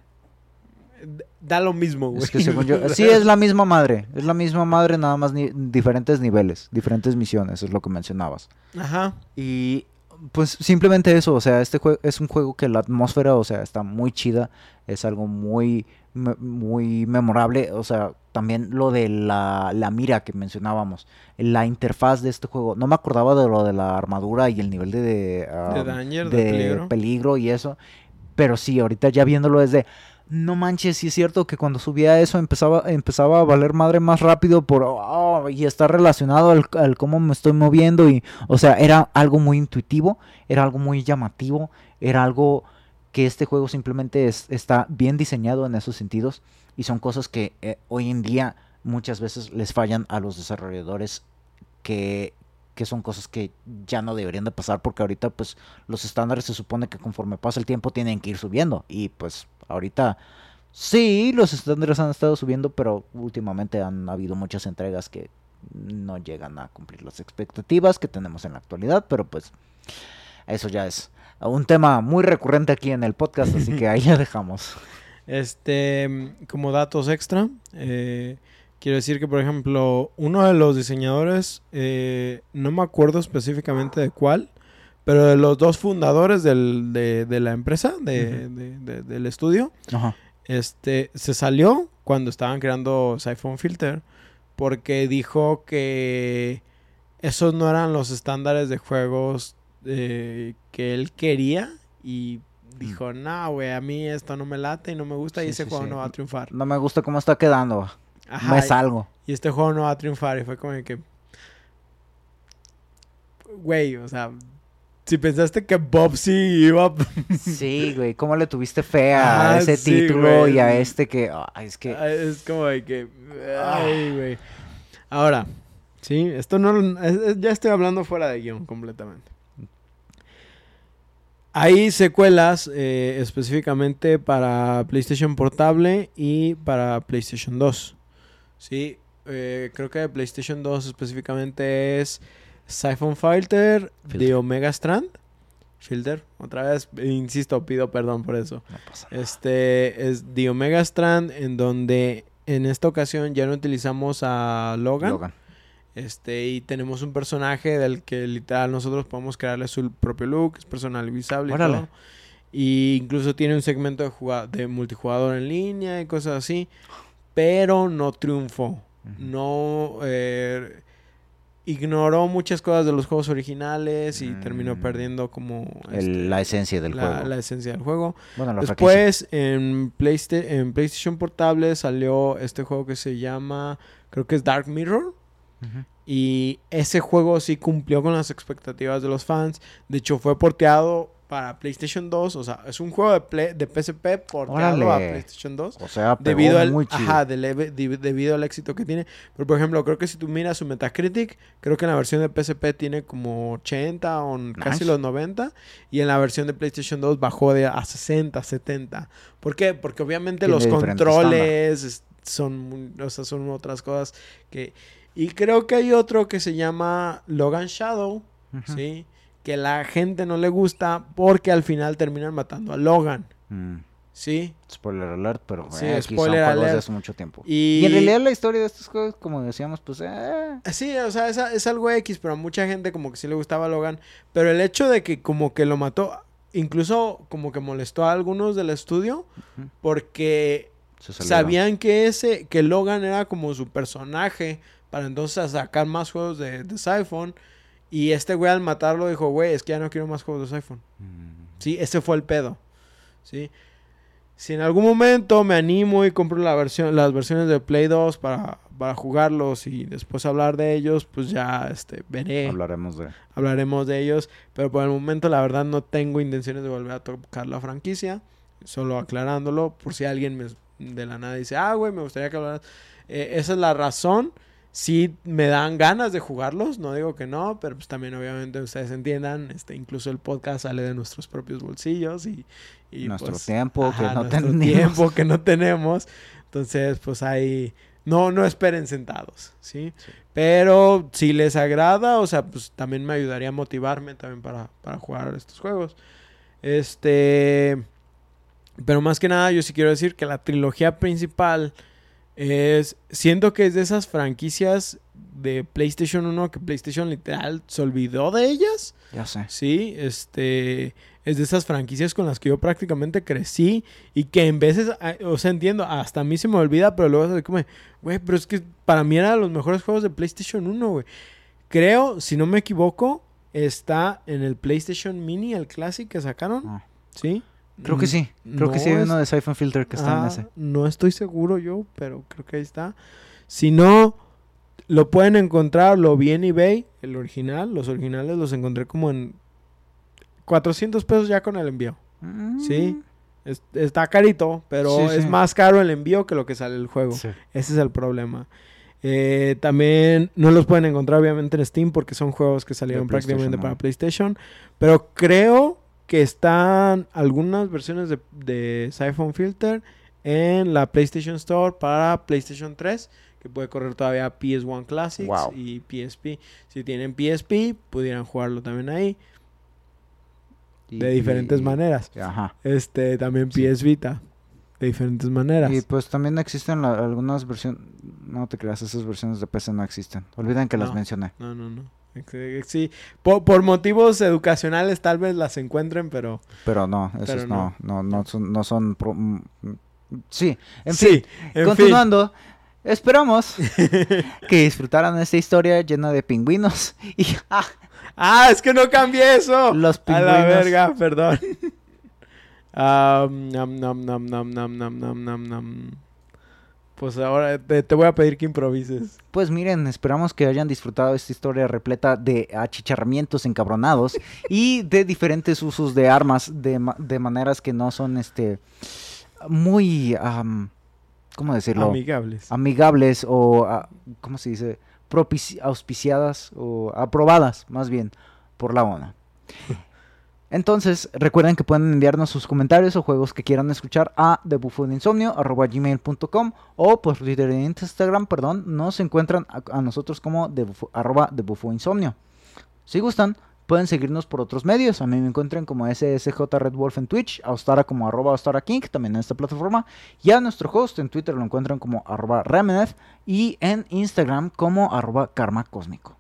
Da lo mismo, güey. Es que según yo... Sí, es la misma madre. Es la misma madre, nada más ni- diferentes niveles, diferentes misiones, es lo que mencionabas. Ajá. Y pues simplemente eso, o sea, este juego es un juego que la atmósfera, o sea, está muy chida, es algo muy, me- muy memorable, o sea, también lo de la, la mira que mencionábamos, la interfaz de este juego, no me acordaba de lo de la armadura y el nivel de, de, ah, danger, de peligro. y eso, pero sí, ahorita ya viéndolo es de... No manches, sí es cierto que cuando subía eso empezaba, empezaba a valer madre más rápido por oh, y está relacionado al, cómo me estoy moviendo y o sea, era algo muy intuitivo, era algo muy llamativo, era algo que este juego simplemente es- está bien diseñado en esos sentidos y son cosas que eh, hoy en día muchas veces les fallan a los desarrolladores que, que son cosas que ya no deberían de pasar porque ahorita pues los estándares se supone que conforme pasa el tiempo tienen que ir subiendo. Y pues ahorita sí los estándares han estado subiendo pero últimamente han habido muchas entregas que no llegan a cumplir las expectativas que tenemos en la actualidad pero pues eso ya es un tema muy recurrente aquí en el podcast así que ahí ya dejamos. Este, como datos extra, eh, Quiero decir que, por ejemplo, uno de los diseñadores, eh, no me acuerdo específicamente de cuál, pero de los dos fundadores del- de, de la empresa, de- de- de- del estudio, Ajá. este, se salió cuando estaban creando Siphon Filter porque dijo que esos no eran los estándares de juegos eh, que él quería y dijo, no, güey, a mí esto no me late y no me gusta y ese sí, juego sí. no va a triunfar. No me gusta cómo está quedando. Ajá, me y- salgo. y este juego no va a triunfar. Y fue como de que. Güey, o sea. Si pensaste que Bobsy iba. Sí, güey. ¿Cómo le tuviste fe a Ah, ese sí, título güey. y a este que... ay, es que... Es como de que. Ay, güey. Ahora, sí, esto no. es- es- ya estoy hablando fuera de guion completamente. Hay secuelas eh, específicamente para PlayStation Portable y para PlayStation 2. Sí, eh, creo que de PlayStation 2 específicamente es Siphon Filter, Filter. de Omega Strand. Filter, otra vez, insisto, pido perdón por eso. No pasa nada. Este es The Omega Strand, en donde en esta ocasión ya no utilizamos a Logan. Logan. Este, y tenemos un personaje del que literal nosotros podemos crearle su propio look, es personalizable y todo. Y incluso tiene un segmento de, de multijugador en línea y cosas así. Pero no triunfó. No eh, ignoró muchas cosas de los juegos originales y terminó Mm. perdiendo como El- este, la esencia del la- juego. la esencia del juego. Bueno. Después, en, Playsta- en PlayStation Portable salió este juego que se llama, creo que es Dark Mirror. Y ese juego sí cumplió con las expectativas de los fans. De hecho, fue porteado para PlayStation 2. O sea, es un juego de, Play- de PSP porteado a. PlayStation 2. O sea, Debido al, muy chido. ajá, de leve- de- debido al éxito que tiene. Pero, por ejemplo, creo que si tú miras su Metacritic, creo que en la versión de PSP tiene como 80 o casi Nice. los 90. Y en la versión de PlayStation 2 bajó de a 60, 70. ¿Por qué? Porque obviamente Tiene los controles es- son, o sea, son otras cosas que... Y creo que hay otro que se llama Logan Shadow, Ujú. ¿sí? Que la gente no le gusta porque al final terminan matando a Logan, Mm. ¿sí? Spoiler alert, pero Sí, eh, spoiler de alert. hace mucho tiempo. Y, Y en realidad la historia de estos juegos, como decíamos, pues... Eh, Sí, o sea, es, es algo X, pero a mucha gente como que sí le gustaba Logan. Pero el hecho de que como que lo mató, incluso como que molestó a algunos del estudio, porque sabían que ese, que Logan era como su personaje, para entonces sacar más juegos de, de Siphon. Y este güey al matarlo dijo, güey, es que ya no quiero más juegos de Siphon. Mm. Sí, ese fue el pedo. Sí. Si en algún momento me animo y compro la versión, las versiones de Play 2 para, para jugarlos y después hablar de ellos, pues ya este, veré, Hablaremos de... hablaremos de ellos. Pero por el momento la verdad no tengo intenciones de volver a tocar la franquicia. Solo aclarándolo por si alguien me- de la nada dice, ah, güey, me gustaría que hablaras. Eh, esa es la razón. Sí me dan ganas de jugarlos, no digo que no, pero pues también obviamente ustedes entiendan, este, incluso el podcast sale de nuestros propios bolsillos y, y, Nuestro pues, tiempo que ajá, no nuestro tenemos. tiempo que no tenemos. Entonces, pues ahí no no esperen sentados, ¿sí? Sí. Pero si les agrada, o sea, pues también me ayudaría a motivarme también para, para jugar estos juegos. Este, pero más que nada yo sí quiero decir que la trilogía principal es siento que es de esas franquicias de PlayStation 1 que PlayStation literal se olvidó de ellas. Ya sé. Sí, este es de esas franquicias con las que yo prácticamente crecí y que en veces, o sea, entiendo, hasta a mí se me olvida, pero luego es como, güey, pero es que para mí eran los mejores juegos de PlayStation 1, güey. Creo, si no me equivoco, está en el PlayStation Mini, el Classic que sacaron, Ah. ¿sí? Creo que Mm, sí. Creo que sí hay no uno es- de Siphon Filter que está en Ah, ese. No estoy seguro yo, pero creo que ahí está. Si no, lo pueden encontrar, lo vi en eBay, el original. Los originales los encontré como en 400 pesos ya con el envío. Sí. Es- está carito, pero Sí, es sí. más caro el envío que lo que sale el juego. Sí. Ese es el problema. Eh, también no los pueden encontrar obviamente en Steam porque son juegos que salieron prácticamente ¿no? para PlayStation. Pero creo que están algunas versiones de, de Siphon Filter en la PlayStation Store para PlayStation 3 que puede correr todavía PS1 Classics Wow. y PSP. Si tienen PSP, pudieran jugarlo también ahí Y- de diferentes y- maneras. Ajá. Este, también Sí. PS Vita. de diferentes maneras. Y pues también existen la- algunas versiones. No te creas, esas versiones de PC no existen. Olviden que las mencioné. No, no, no. Sí, por, por motivos educacionales tal vez las encuentren, pero... Pero no, esos Pero no, no. no, no, son. No son pro- mm, mm, sí, en sí, fin. en Continuando, esperamos que disfrutaran esta historia llena de pingüinos y ah, Ah, es que no cambié eso. los A pingüinos. la verga, perdón. Ah, nam, nam, nam, Pues ahora te, te voy a pedir que improvises. Pues miren, esperamos que hayan disfrutado esta historia repleta de achicharramientos encabronados y de diferentes usos de armas de, de maneras que no son este muy ¿cómo decirlo? Amigables. amigables o ah, ¿cómo se dice? auspiciadas o aprobadas más bien por la ONU. Entonces, recuerden que pueden enviarnos sus comentarios o juegos que quieran escuchar a thebufoninsomnio.gmail.com o por Twitter e Instagram, perdón, nos encuentran a, nosotros como arroba. Si gustan, pueden seguirnos por otros medios. A mí me encuentran como SSJ Red en Twitch, a Ostara como arroba Ostara King, también en esta plataforma. Y a nuestro host en Twitter lo encuentran como arroba Remenef y en Instagram como arroba Karma Cósmico.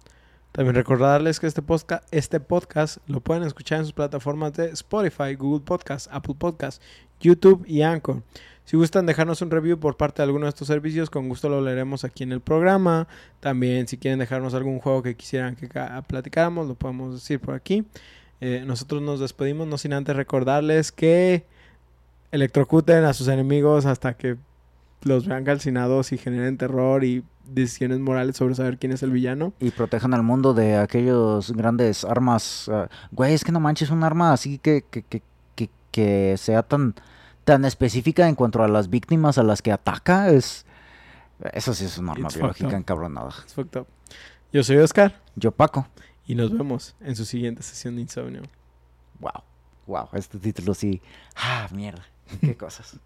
También recordarles que este, posca- este podcast lo pueden escuchar en sus plataformas de Spotify, Google Podcast, Apple Podcast, YouTube y Anchor. Si gustan dejarnos un review por parte de alguno de estos servicios, con gusto lo leeremos aquí en el programa. También si quieren dejarnos algún juego que quisieran que platicáramos, lo podemos decir por aquí. Eh, nosotros nos despedimos, no sin antes recordarles que electrocuten a sus enemigos hasta que los vean calcinados y generen terror y decisiones morales sobre saber quién es el villano. Y protejan al mundo de aquellos grandes armas. ah, güey, es que no manches un arma así que, que, que, que, que sea tan, tan específica en cuanto a las víctimas a las que ataca. Es, eso sí es un arma It's biológica encabronada. It's fucked up. Yo soy Oscar Yo, Paco. y nos vemos en su siguiente sesión de insomnio. Wow. Wow, este título sí. Ah, mierda. Qué cosas.